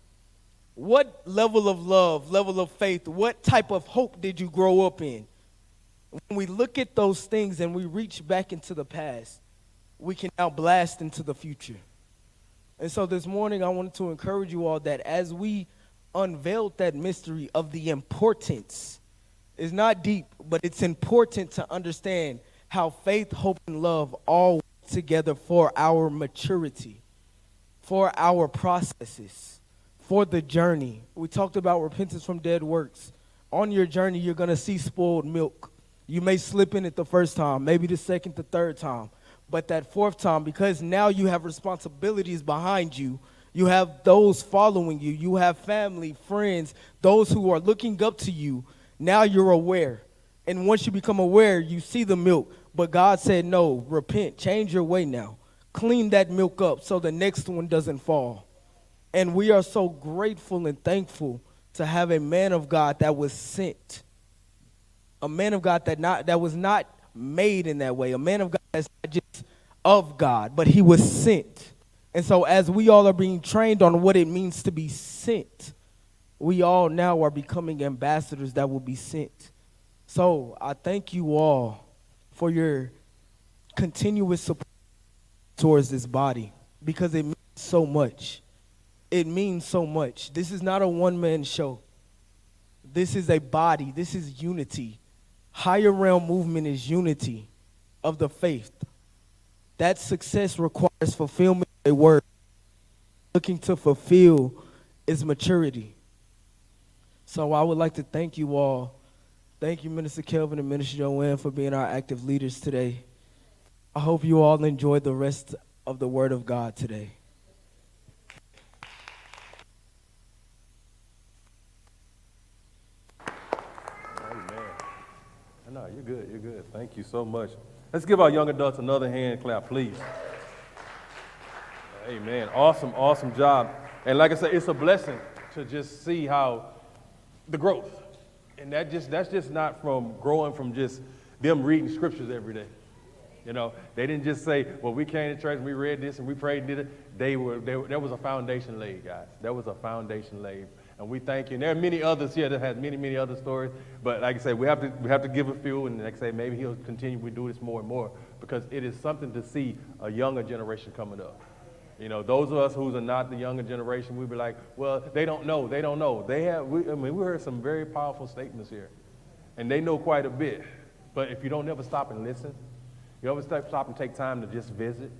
What level of love, level of faith, what type of hope did you grow up in? When we look at those things and we reach back into the past, we can now blast into the future. And so this morning, I wanted to encourage you all that as we unveiled that mystery of the importance it's not deep, but it's important to understand how faith, hope, and love all work together for our maturity, for our processes, for the journey. We talked about repentance from dead works. On your journey, you're going to see spoiled milk. You may slip in it the first time, maybe the second, the third time. But that fourth time, because now you have responsibilities behind you, you have those following you, you have family, friends, those who are looking up to you now you're aware. And once you become aware, you see the milk. But God said, no, repent, change your way now. Clean that milk up so the next one doesn't fall. And we are so grateful and thankful to have a man of God that was sent. A man of God that not that was not made in that way. A man of God that's not just of God, but he was sent. And so as we all are being trained on what it means to be sent, we all now are becoming ambassadors that will be sent. So I thank you all for your continuous support towards this body because it means so much. It means so much. This is not a one man show, this is a body, this is unity. Higher realm movement is unity of the faith. That success requires fulfillment of a word. Looking to fulfill is maturity. So I would like to thank you all. Thank you, Minister Kelvin and Minister Joanne, for being our active leaders today. I hope you all enjoyed the rest of the Word of God today. Amen. No, you're good. You're good. Thank you so much. Let's give our young adults another hand clap, please. Amen. Awesome, awesome job. And like I said, it's a blessing to just see how the growth. And that just that's just not from growing from just them reading scriptures every day. You know, they didn't just say, "Well, we came to church and we read this and we prayed and did it." They were, they, there was a foundation laid, guys. There was a foundation laid, and we thank you. And there are many others here that has many, many other stories. But like I said, we have to we have to give a few, and like I say, maybe he'll continue. We do this more and more because it is something to see a younger generation coming up. You know, those of us who are not the younger generation, we'd be like, well, they don't know, they don't know. They have, we, I mean, we heard some very powerful statements here, and they know quite a bit. But if you don't ever stop and listen, you ever stop and take time to just visit,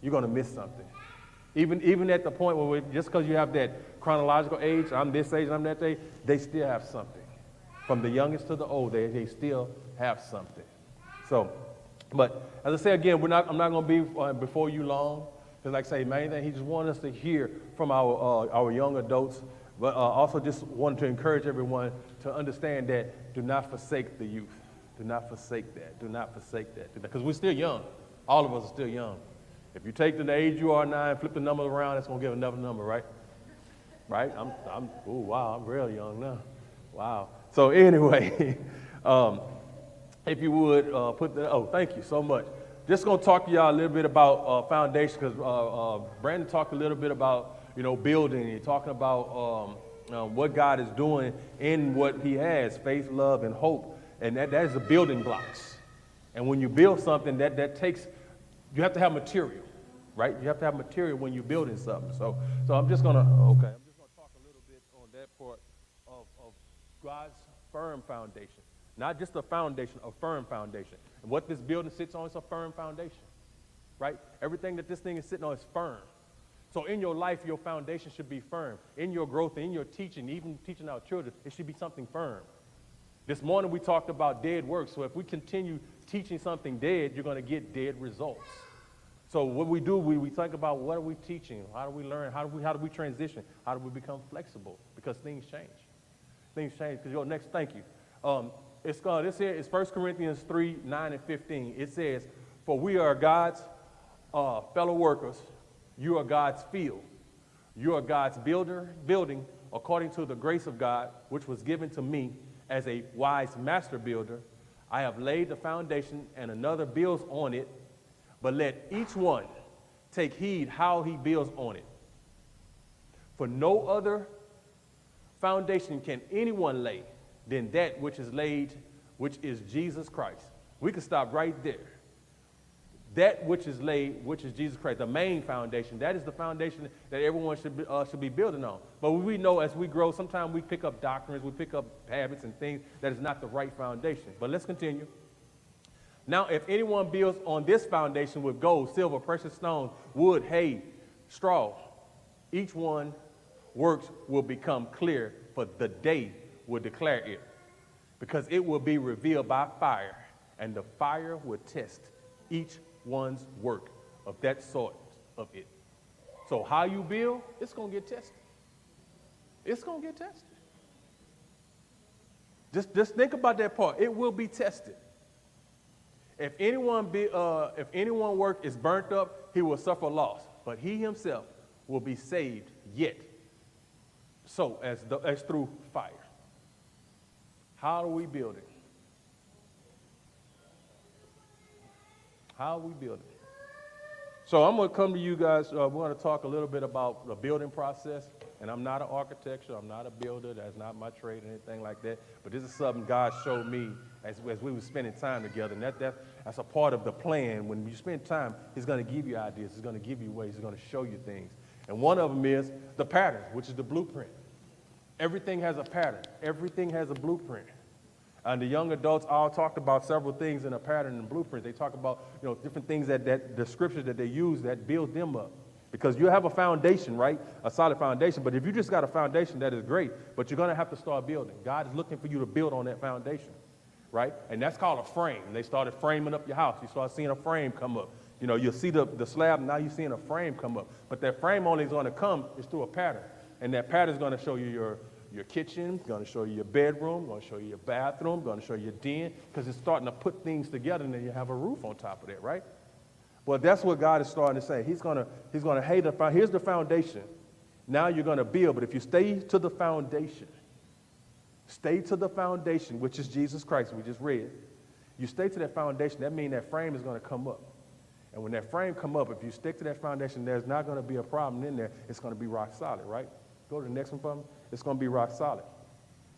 you're going to miss something. Even, even at the point where we, just because you have that chronological age, I'm this age, I'm that age, they still have something. From the youngest to the old, they, they still have something. So, but as I say again, we're not, I'm not going to be uh, before you long. Because like I say, main thing, he just wanted us to hear from our, uh, our young adults, but uh, also just wanted to encourage everyone to understand that do not forsake the youth. Do not forsake that. Do not forsake that. Because we're still young. All of us are still young. If you take the age you are now and flip the number around, that's going to give another number, right? Right? I'm, I'm oh, wow, I'm real young now. Wow. So anyway, um, if you would uh, put the, oh, thank you so much just going to talk to y'all a little bit about uh, foundation because uh, uh, Brandon talked a little bit about you know building. He's talking about um, uh, what God is doing in what He has faith, love, and hope, and that that is the building blocks. And when you build something, that that takes you have to have material, right? You have to have material when you're building something. So so I'm just gonna okay. I'm just gonna talk a little bit on that part of, of God's firm foundation, not just a foundation, a firm foundation. And what this building sits on is a firm foundation, right? Everything that this thing is sitting on is firm. So in your life, your foundation should be firm. In your growth, in your teaching, even teaching our children, it should be something firm. This morning we talked about dead work. So if we continue teaching something dead, you're going to get dead results. So what we do, we, we think about what are we teaching? How do we learn? How do we, how do we transition? How do we become flexible? Because things change. Things change. Because your next, thank you. Um, it's uh, this here is 1 Corinthians 3, 9 and 15. It says, For we are God's uh, fellow workers, you are God's field. You are God's builder, building according to the grace of God, which was given to me as a wise master builder, I have laid the foundation and another builds on it, but let each one take heed how he builds on it. For no other foundation can anyone lay than that which is laid, which is Jesus Christ. We can stop right there. That which is laid, which is Jesus Christ, the main foundation, that is the foundation that everyone should be, uh, should be building on. But we know as we grow, sometimes we pick up doctrines, we pick up habits and things that is not the right foundation. But let's continue. Now, if anyone builds on this foundation with gold, silver, precious stones, wood, hay, straw, each one works will become clear, for the day will declare it, because it will be revealed by fire, and the fire will test each one's work of that sort of it. So how you build, it's to get tested. It's to get tested. Just, just think about that part. It will be tested. If anyone, be, uh, if anyone work is burnt up, he will suffer loss, but he himself will be saved yet. So as, the, as through fire. How do we build it? How we building? So I'm going to come to you guys. Uh, we're going to talk a little bit about the building process. And I'm not an architect, I'm not a builder. That's not my trade or anything like that. But this is something God showed me as, as we were spending time together. And that, that, that's a part of the plan. When you spend time, He's going to give you ideas. He's going to give you ways. He's going to show you things. And one of them is the pattern, which is the blueprint. Everything has a pattern. Everything has a blueprint. And the young adults all talked about several things in a pattern and blueprint. They talk about you know different things that, that the scriptures that they use that build them up. Because you have a foundation, right? A solid foundation. But if you just got a foundation, that is great. But you're going to have to start building. God is looking for you to build on that foundation, right? And that's called a frame. They started framing up your house. You start seeing a frame come up. You know, you'll see the, the slab, now you're seeing a frame come up. But that frame only is going to come is through a pattern. And that pattern is going to show you your, your kitchen, going to show you your bedroom, going to show you your bathroom, going to show you your den, because it's starting to put things together and then you have a roof on top of that, right? Well, that's what God is starting to say. He's going to, he's going to hate the Here's the foundation. Now you're going to build, but if you stay to the foundation, stay to the foundation, which is Jesus Christ, we just read. You stay to that foundation, that means that frame is going to come up. And when that frame come up, if you stick to that foundation, there's not going to be a problem in there. It's going to be rock solid, right? Go to the next one for me. It's going to be rock solid,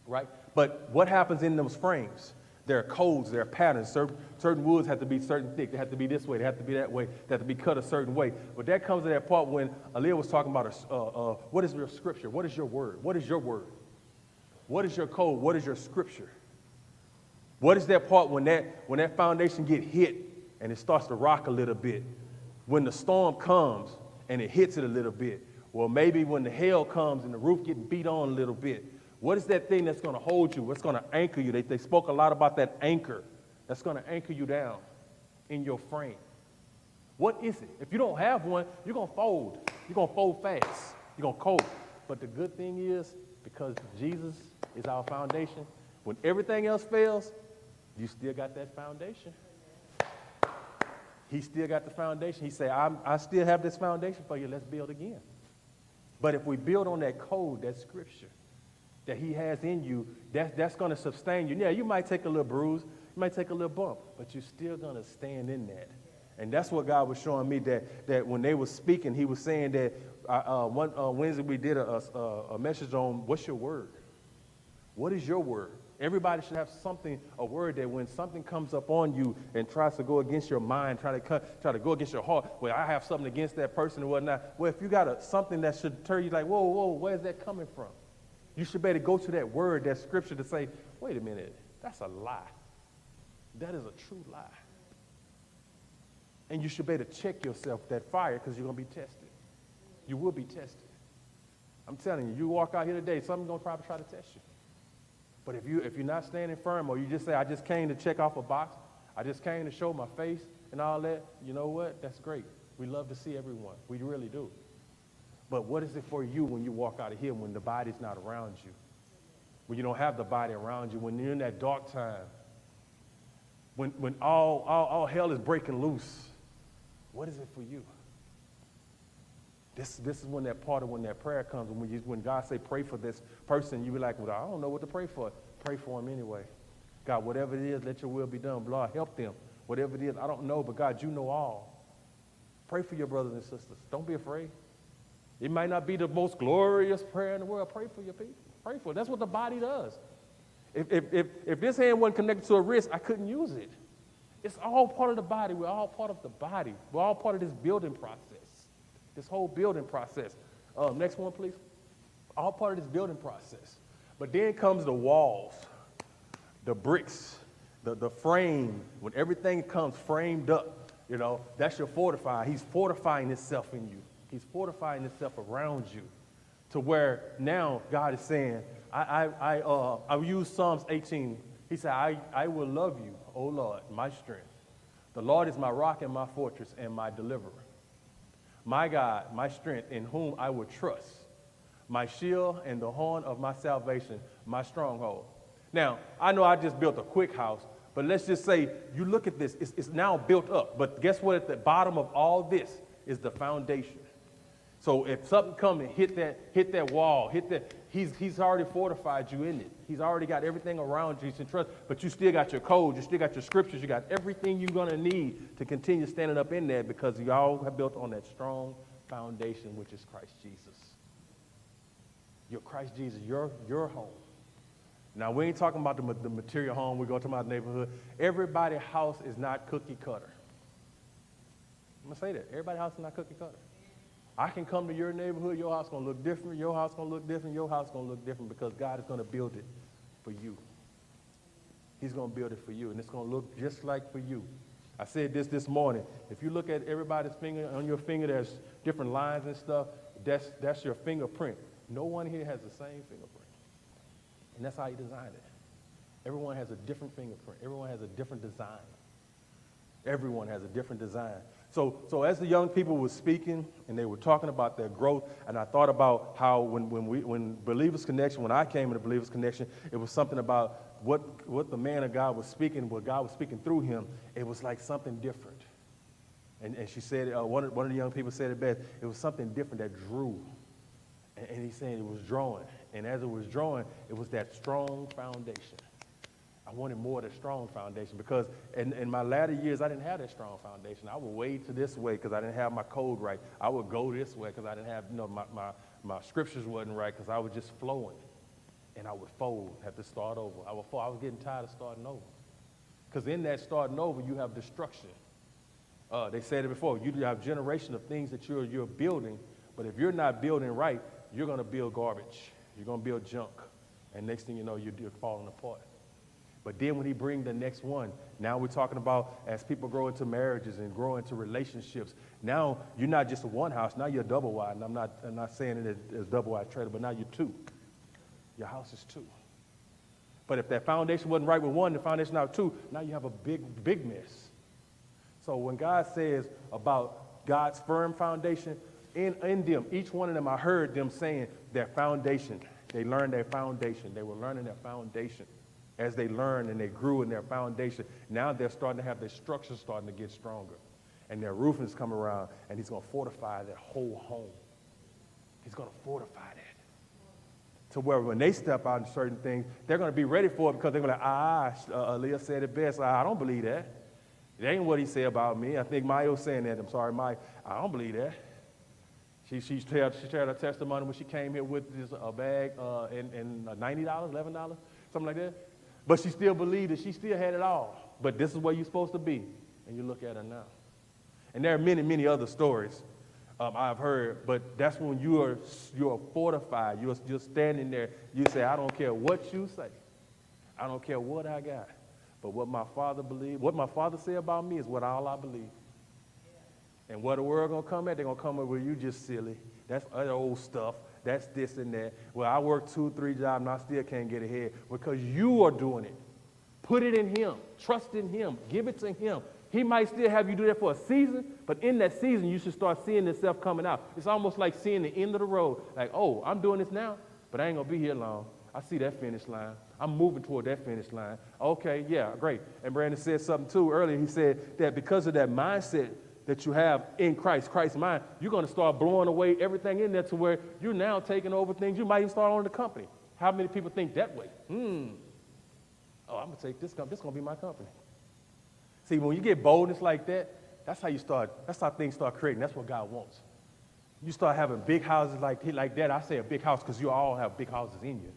right? But what happens in those frames? There are codes, there are patterns. Certain, certain woods have to be certain thick. They have to be this way. They have to be that way. They have to be cut a certain way. But that comes to that part when Aaliyah was talking about a, uh, uh, what is your scripture? What is your word? What is your word? What is your code? What is your scripture? What is that part when that, when that foundation get hit and it starts to rock a little bit? When the storm comes and it hits it a little bit. Well, maybe when the hail comes and the roof getting beat on a little bit. What is that thing that's going to hold you? What's going to anchor you? They, they spoke a lot about that anchor that's going to anchor you down in your frame. What is it? If you don't have one, you're going to fold. You're going to fold fast. You're going to cold. But the good thing is, because Jesus is our foundation, when everything else fails, you still got that foundation. He still got the foundation. He said, I still have this foundation for you. Let's build again. But if we build on that code, that scripture, that he has in you, that, that's going to sustain you. Yeah, you might take a little bruise, you might take a little bump, but you're still going to stand in that. And that's what God was showing me that, that when they were speaking, he was saying that uh, uh, one uh, Wednesday we did a, a, a message on what's your word? What is your word? Everybody should have something, a word that when something comes up on you and tries to go against your mind, try to try to go against your heart, well, I have something against that person or whatnot. Well, if you got a, something that should turn you like, whoa, whoa, where's that coming from? You should better go to that word, that scripture to say, wait a minute, that's a lie. That is a true lie. And you should better check yourself that fire because you're going to be tested. You will be tested. I'm telling you, you walk out here today, something's going to probably try to test you. But if, you, if you're not standing firm or you just say, I just came to check off a box, I just came to show my face and all that, you know what? That's great. We love to see everyone. We really do. But what is it for you when you walk out of here when the body's not around you? When you don't have the body around you, when you're in that dark time, when, when all, all, all hell is breaking loose, what is it for you? This, this is when that part of when that prayer comes, when, you, when God say pray for this person, you be like, well, I don't know what to pray for. Pray for them anyway. God, whatever it is, let your will be done. Lord, help them. Whatever it is, I don't know, but God, you know all. Pray for your brothers and sisters. Don't be afraid. It might not be the most glorious prayer in the world. Pray for your people. Pray for it. That's what the body does. If, if, if, if this hand wasn't connected to a wrist, I couldn't use it. It's all part of the body. We're all part of the body. We're all part of this building process, this whole building process. Um, next one, please. All part of this building process. But then comes the walls, the bricks, the, the frame. When everything comes framed up, you know, that's your fortifying. He's fortifying himself in you. He's fortifying himself around you to where now God is saying, I, I, I, uh, I use Psalms 18. He said, I, I will love you, O Lord, my strength. The Lord is my rock and my fortress and my deliverer. My God, my strength, in whom I will trust. My shield and the horn of my salvation, my stronghold. Now, I know I just built a quick house, but let's just say you look at this, it's, it's now built up. But guess what? At the bottom of all this is the foundation. So if something come and hit that, hit that wall, hit that, he's, he's already fortified you in it. He's already got everything around you to trust, but you still got your code, you still got your scriptures, you got everything you're gonna need to continue standing up in there because you all have built on that strong foundation, which is Christ Jesus. Your Christ Jesus, your, your home. Now, we ain't talking about the, the material home, we're going to my neighborhood. Everybody's house is not cookie cutter. I'm gonna say that. Everybody's house is not cookie cutter. I can come to your neighborhood, your house gonna look different, your house gonna look different, your house gonna look different because God is gonna build it for you. He's gonna build it for you, and it's gonna look just like for you. I said this this morning. If you look at everybody's finger, on your finger, there's different lines and stuff. That's, that's your fingerprint. No one here has the same fingerprint. And that's how he designed it. Everyone has a different fingerprint. Everyone has a different design. Everyone has a different design. So, so as the young people were speaking and they were talking about their growth, and I thought about how when, when, we, when Believers Connection, when I came into Believers Connection, it was something about what, what the man of God was speaking, what God was speaking through him. It was like something different. And, and she said, uh, one, of, one of the young people said it best, it was something different that drew. And, and he's saying it was drawing. And as it was drawing, it was that strong foundation. I wanted more of the strong foundation because in, in my latter years, I didn't have that strong foundation. I would wade to this way because I didn't have my code right. I would go this way because I didn't have, you know, my, my, my scriptures wasn't right because I was just flowing. And I would fold, have to start over. I, would I was getting tired of starting over. Because in that starting over, you have destruction. Uh, they said it before. You have generation of things that you're, you're building, but if you're not building right, you're going to build garbage. You're going to build junk. And next thing you know, you're, you're falling apart. But then when he bring the next one, now we're talking about as people grow into marriages and grow into relationships. Now you're not just one house. Now you're double wide. And I'm not, I'm not saying it as, double wide trailer, but now you're two. Your house is two. But if that foundation wasn't right with one, the foundation now two, now you have a big, big mess. So when God says about God's firm foundation, in, in them, each one of them, I heard them saying their foundation. They learned their foundation. They were learning their foundation as they learned and they grew in their foundation, now they're starting to have their structure starting to get stronger. And their roofing is coming around, and he's going to fortify that whole home. He's going to fortify that. To where when they step out in certain things, they're going to be ready for it because they're going to be like, ah, uh, Aaliyah said it best. I don't believe that. It ain't what he said about me. I think Maya was saying that. I'm sorry, Maya. I don't believe that. She, she, shared, she shared her testimony when she came here with this, a bag uh, and, and $90, $11, something like that. But she still believed that she still had it all. But this is where you're supposed to be. And you look at her now. And there are many, many other stories um, I've heard, but that's when you are, you are fortified. You're, you're standing there. You say, I don't care what you say. I don't care what I got. But what my father believed, what my father said about me is what all I believe. And what the world gonna come at, they're gonna come at where you just silly. That's other old stuff that's this and that. Well, I work two, three jobs and I still can't get ahead because you are doing it. Put it in Him. Trust in Him. Give it to Him. He might still have you do that for a season, but in that season, you should start seeing yourself coming out. It's almost like seeing the end of the road. Like, oh, I'm doing this now, but I ain't to be here long. I see that finish line. I'm moving toward that finish line. Okay, yeah, great. And Brandon said something too earlier. He said that because of that mindset that you have in Christ, Christ's mind, you're going to start blowing away everything in there to where you're now taking over things. You might even start owning the company. How many people think that way? Hmm. Oh, I'm gonna take this company. This is gonna be my company. See, when you get boldness like that, that's how you start. That's how things start creating. That's what God wants. You start having big houses like like that. I say a big house because you all have big houses in you,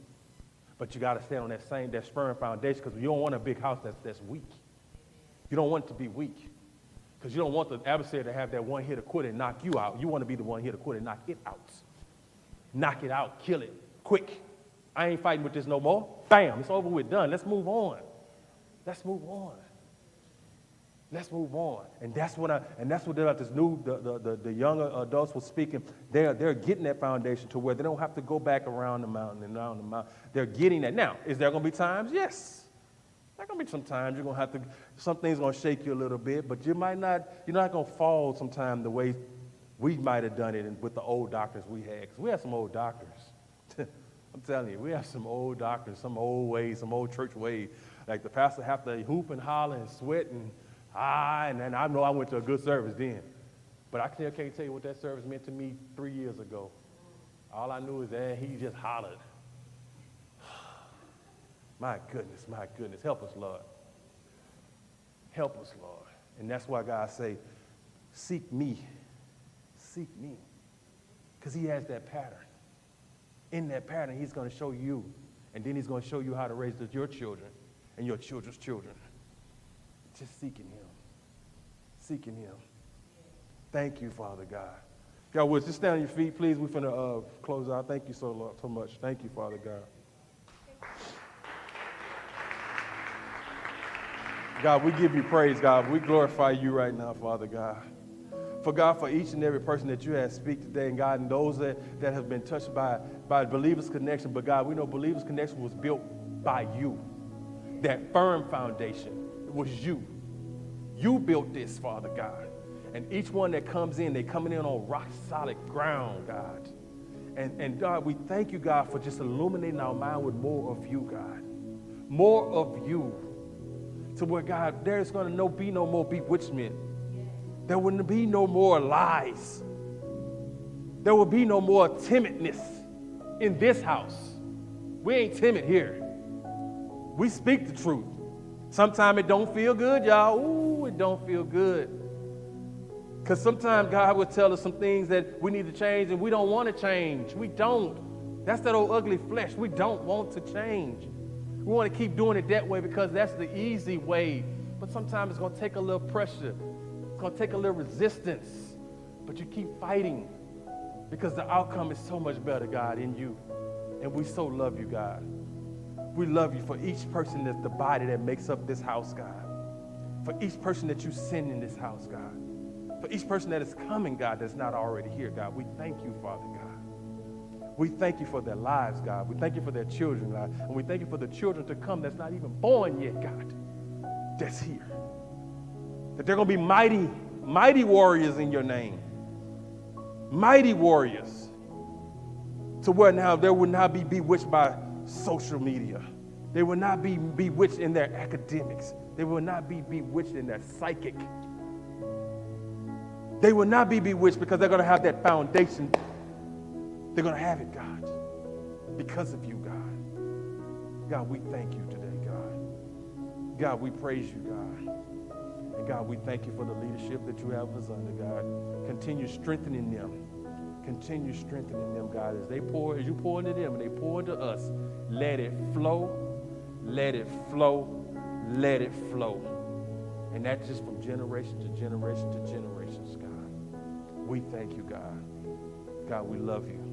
but you got to stand on that same that firm foundation because you don't want a big house that's that's weak. You don't want it to be weak because you don't want the adversary to have that one hit to quit and knock you out. You want to be the one hit to quit and knock it out. Knock it out, kill it, quick. I ain't fighting with this no more. Bam, it's over with, done. Let's move on. Let's move on. Let's move on. And that's what I, and that's what this new, the, the, the, the younger adults were speaking. They're, they're getting that foundation to where they don't have to go back around the mountain and around the mountain. They're getting that. Now, is there going to be times? Yes. There's to be some times you're to have to, some things to shake you a little bit, but you might not, you're not to fall sometime the way we might have done it with the old doctors we had. Because we had some old doctors. I'm telling you, we have some old doctors, some old ways, some old church ways. Like the pastor have to hoop and holler and sweat and ah, and then I know I went to a good service then. But I can't, can't tell you what that service meant to me three years ago. All I knew is that he just hollered. My goodness, my goodness. Help us, Lord. Help us, Lord. And that's why God say, seek me. Seek me. Because he has that pattern in that pattern, he's going to show you. And then he's going to show you how to raise your children and your children's children. Just seeking him. Seeking him. Thank you, Father God. God, would just stand on your feet, please. We're going to uh, close out. Thank you so, so much. Thank you, Father God. God, we give you praise, God. We glorify you right now, Father God for God, for each and every person that you have speak today, and God, and those that, that have been touched by, by Believers Connection. But God, we know Believers Connection was built by you. That firm foundation was you. You built this, Father God. And each one that comes in, they coming in on rock solid ground, God. And, and God, we thank you, God, for just illuminating our mind with more of you, God. More of you. To where, God, there's going to no, be no more bewitchment there wouldn't be no more lies. There will be no more timidness in this house. We ain't timid here. We speak the truth. Sometimes it don't feel good, y'all. Ooh, it don't feel good. Because sometimes God will tell us some things that we need to change and we don't want to change. We don't. That's that old ugly flesh. We don't want to change. We want to keep doing it that way because that's the easy way. But sometimes it's going to take a little pressure it's going to take a little resistance, but you keep fighting because the outcome is so much better, God, in you. And we so love you, God. We love you for each person that's the body that makes up this house, God. For each person that you send in this house, God. For each person that is coming, God, that's not already here, God. We thank you, Father God. We thank you for their lives, God. We thank you for their children, God. And we thank you for the children to come that's not even born yet, God, that's here. That they're going to be mighty, mighty warriors in your name. Mighty warriors. To where now they will not be bewitched by social media. They will not be bewitched in their academics. They will not be bewitched in their psychic. They will not be bewitched because they're going to have that foundation. They're going to have it, God, because of you, God. God, we thank you today, God. God, we praise you, God. And God, we thank you for the leadership that you have us under, God. Continue strengthening them. Continue strengthening them, God, as they pour, as you pour into them and they pour into us. Let it flow, let it flow, let it flow. And that's just from generation to generation to generations, God. We thank you, God. God, we love you.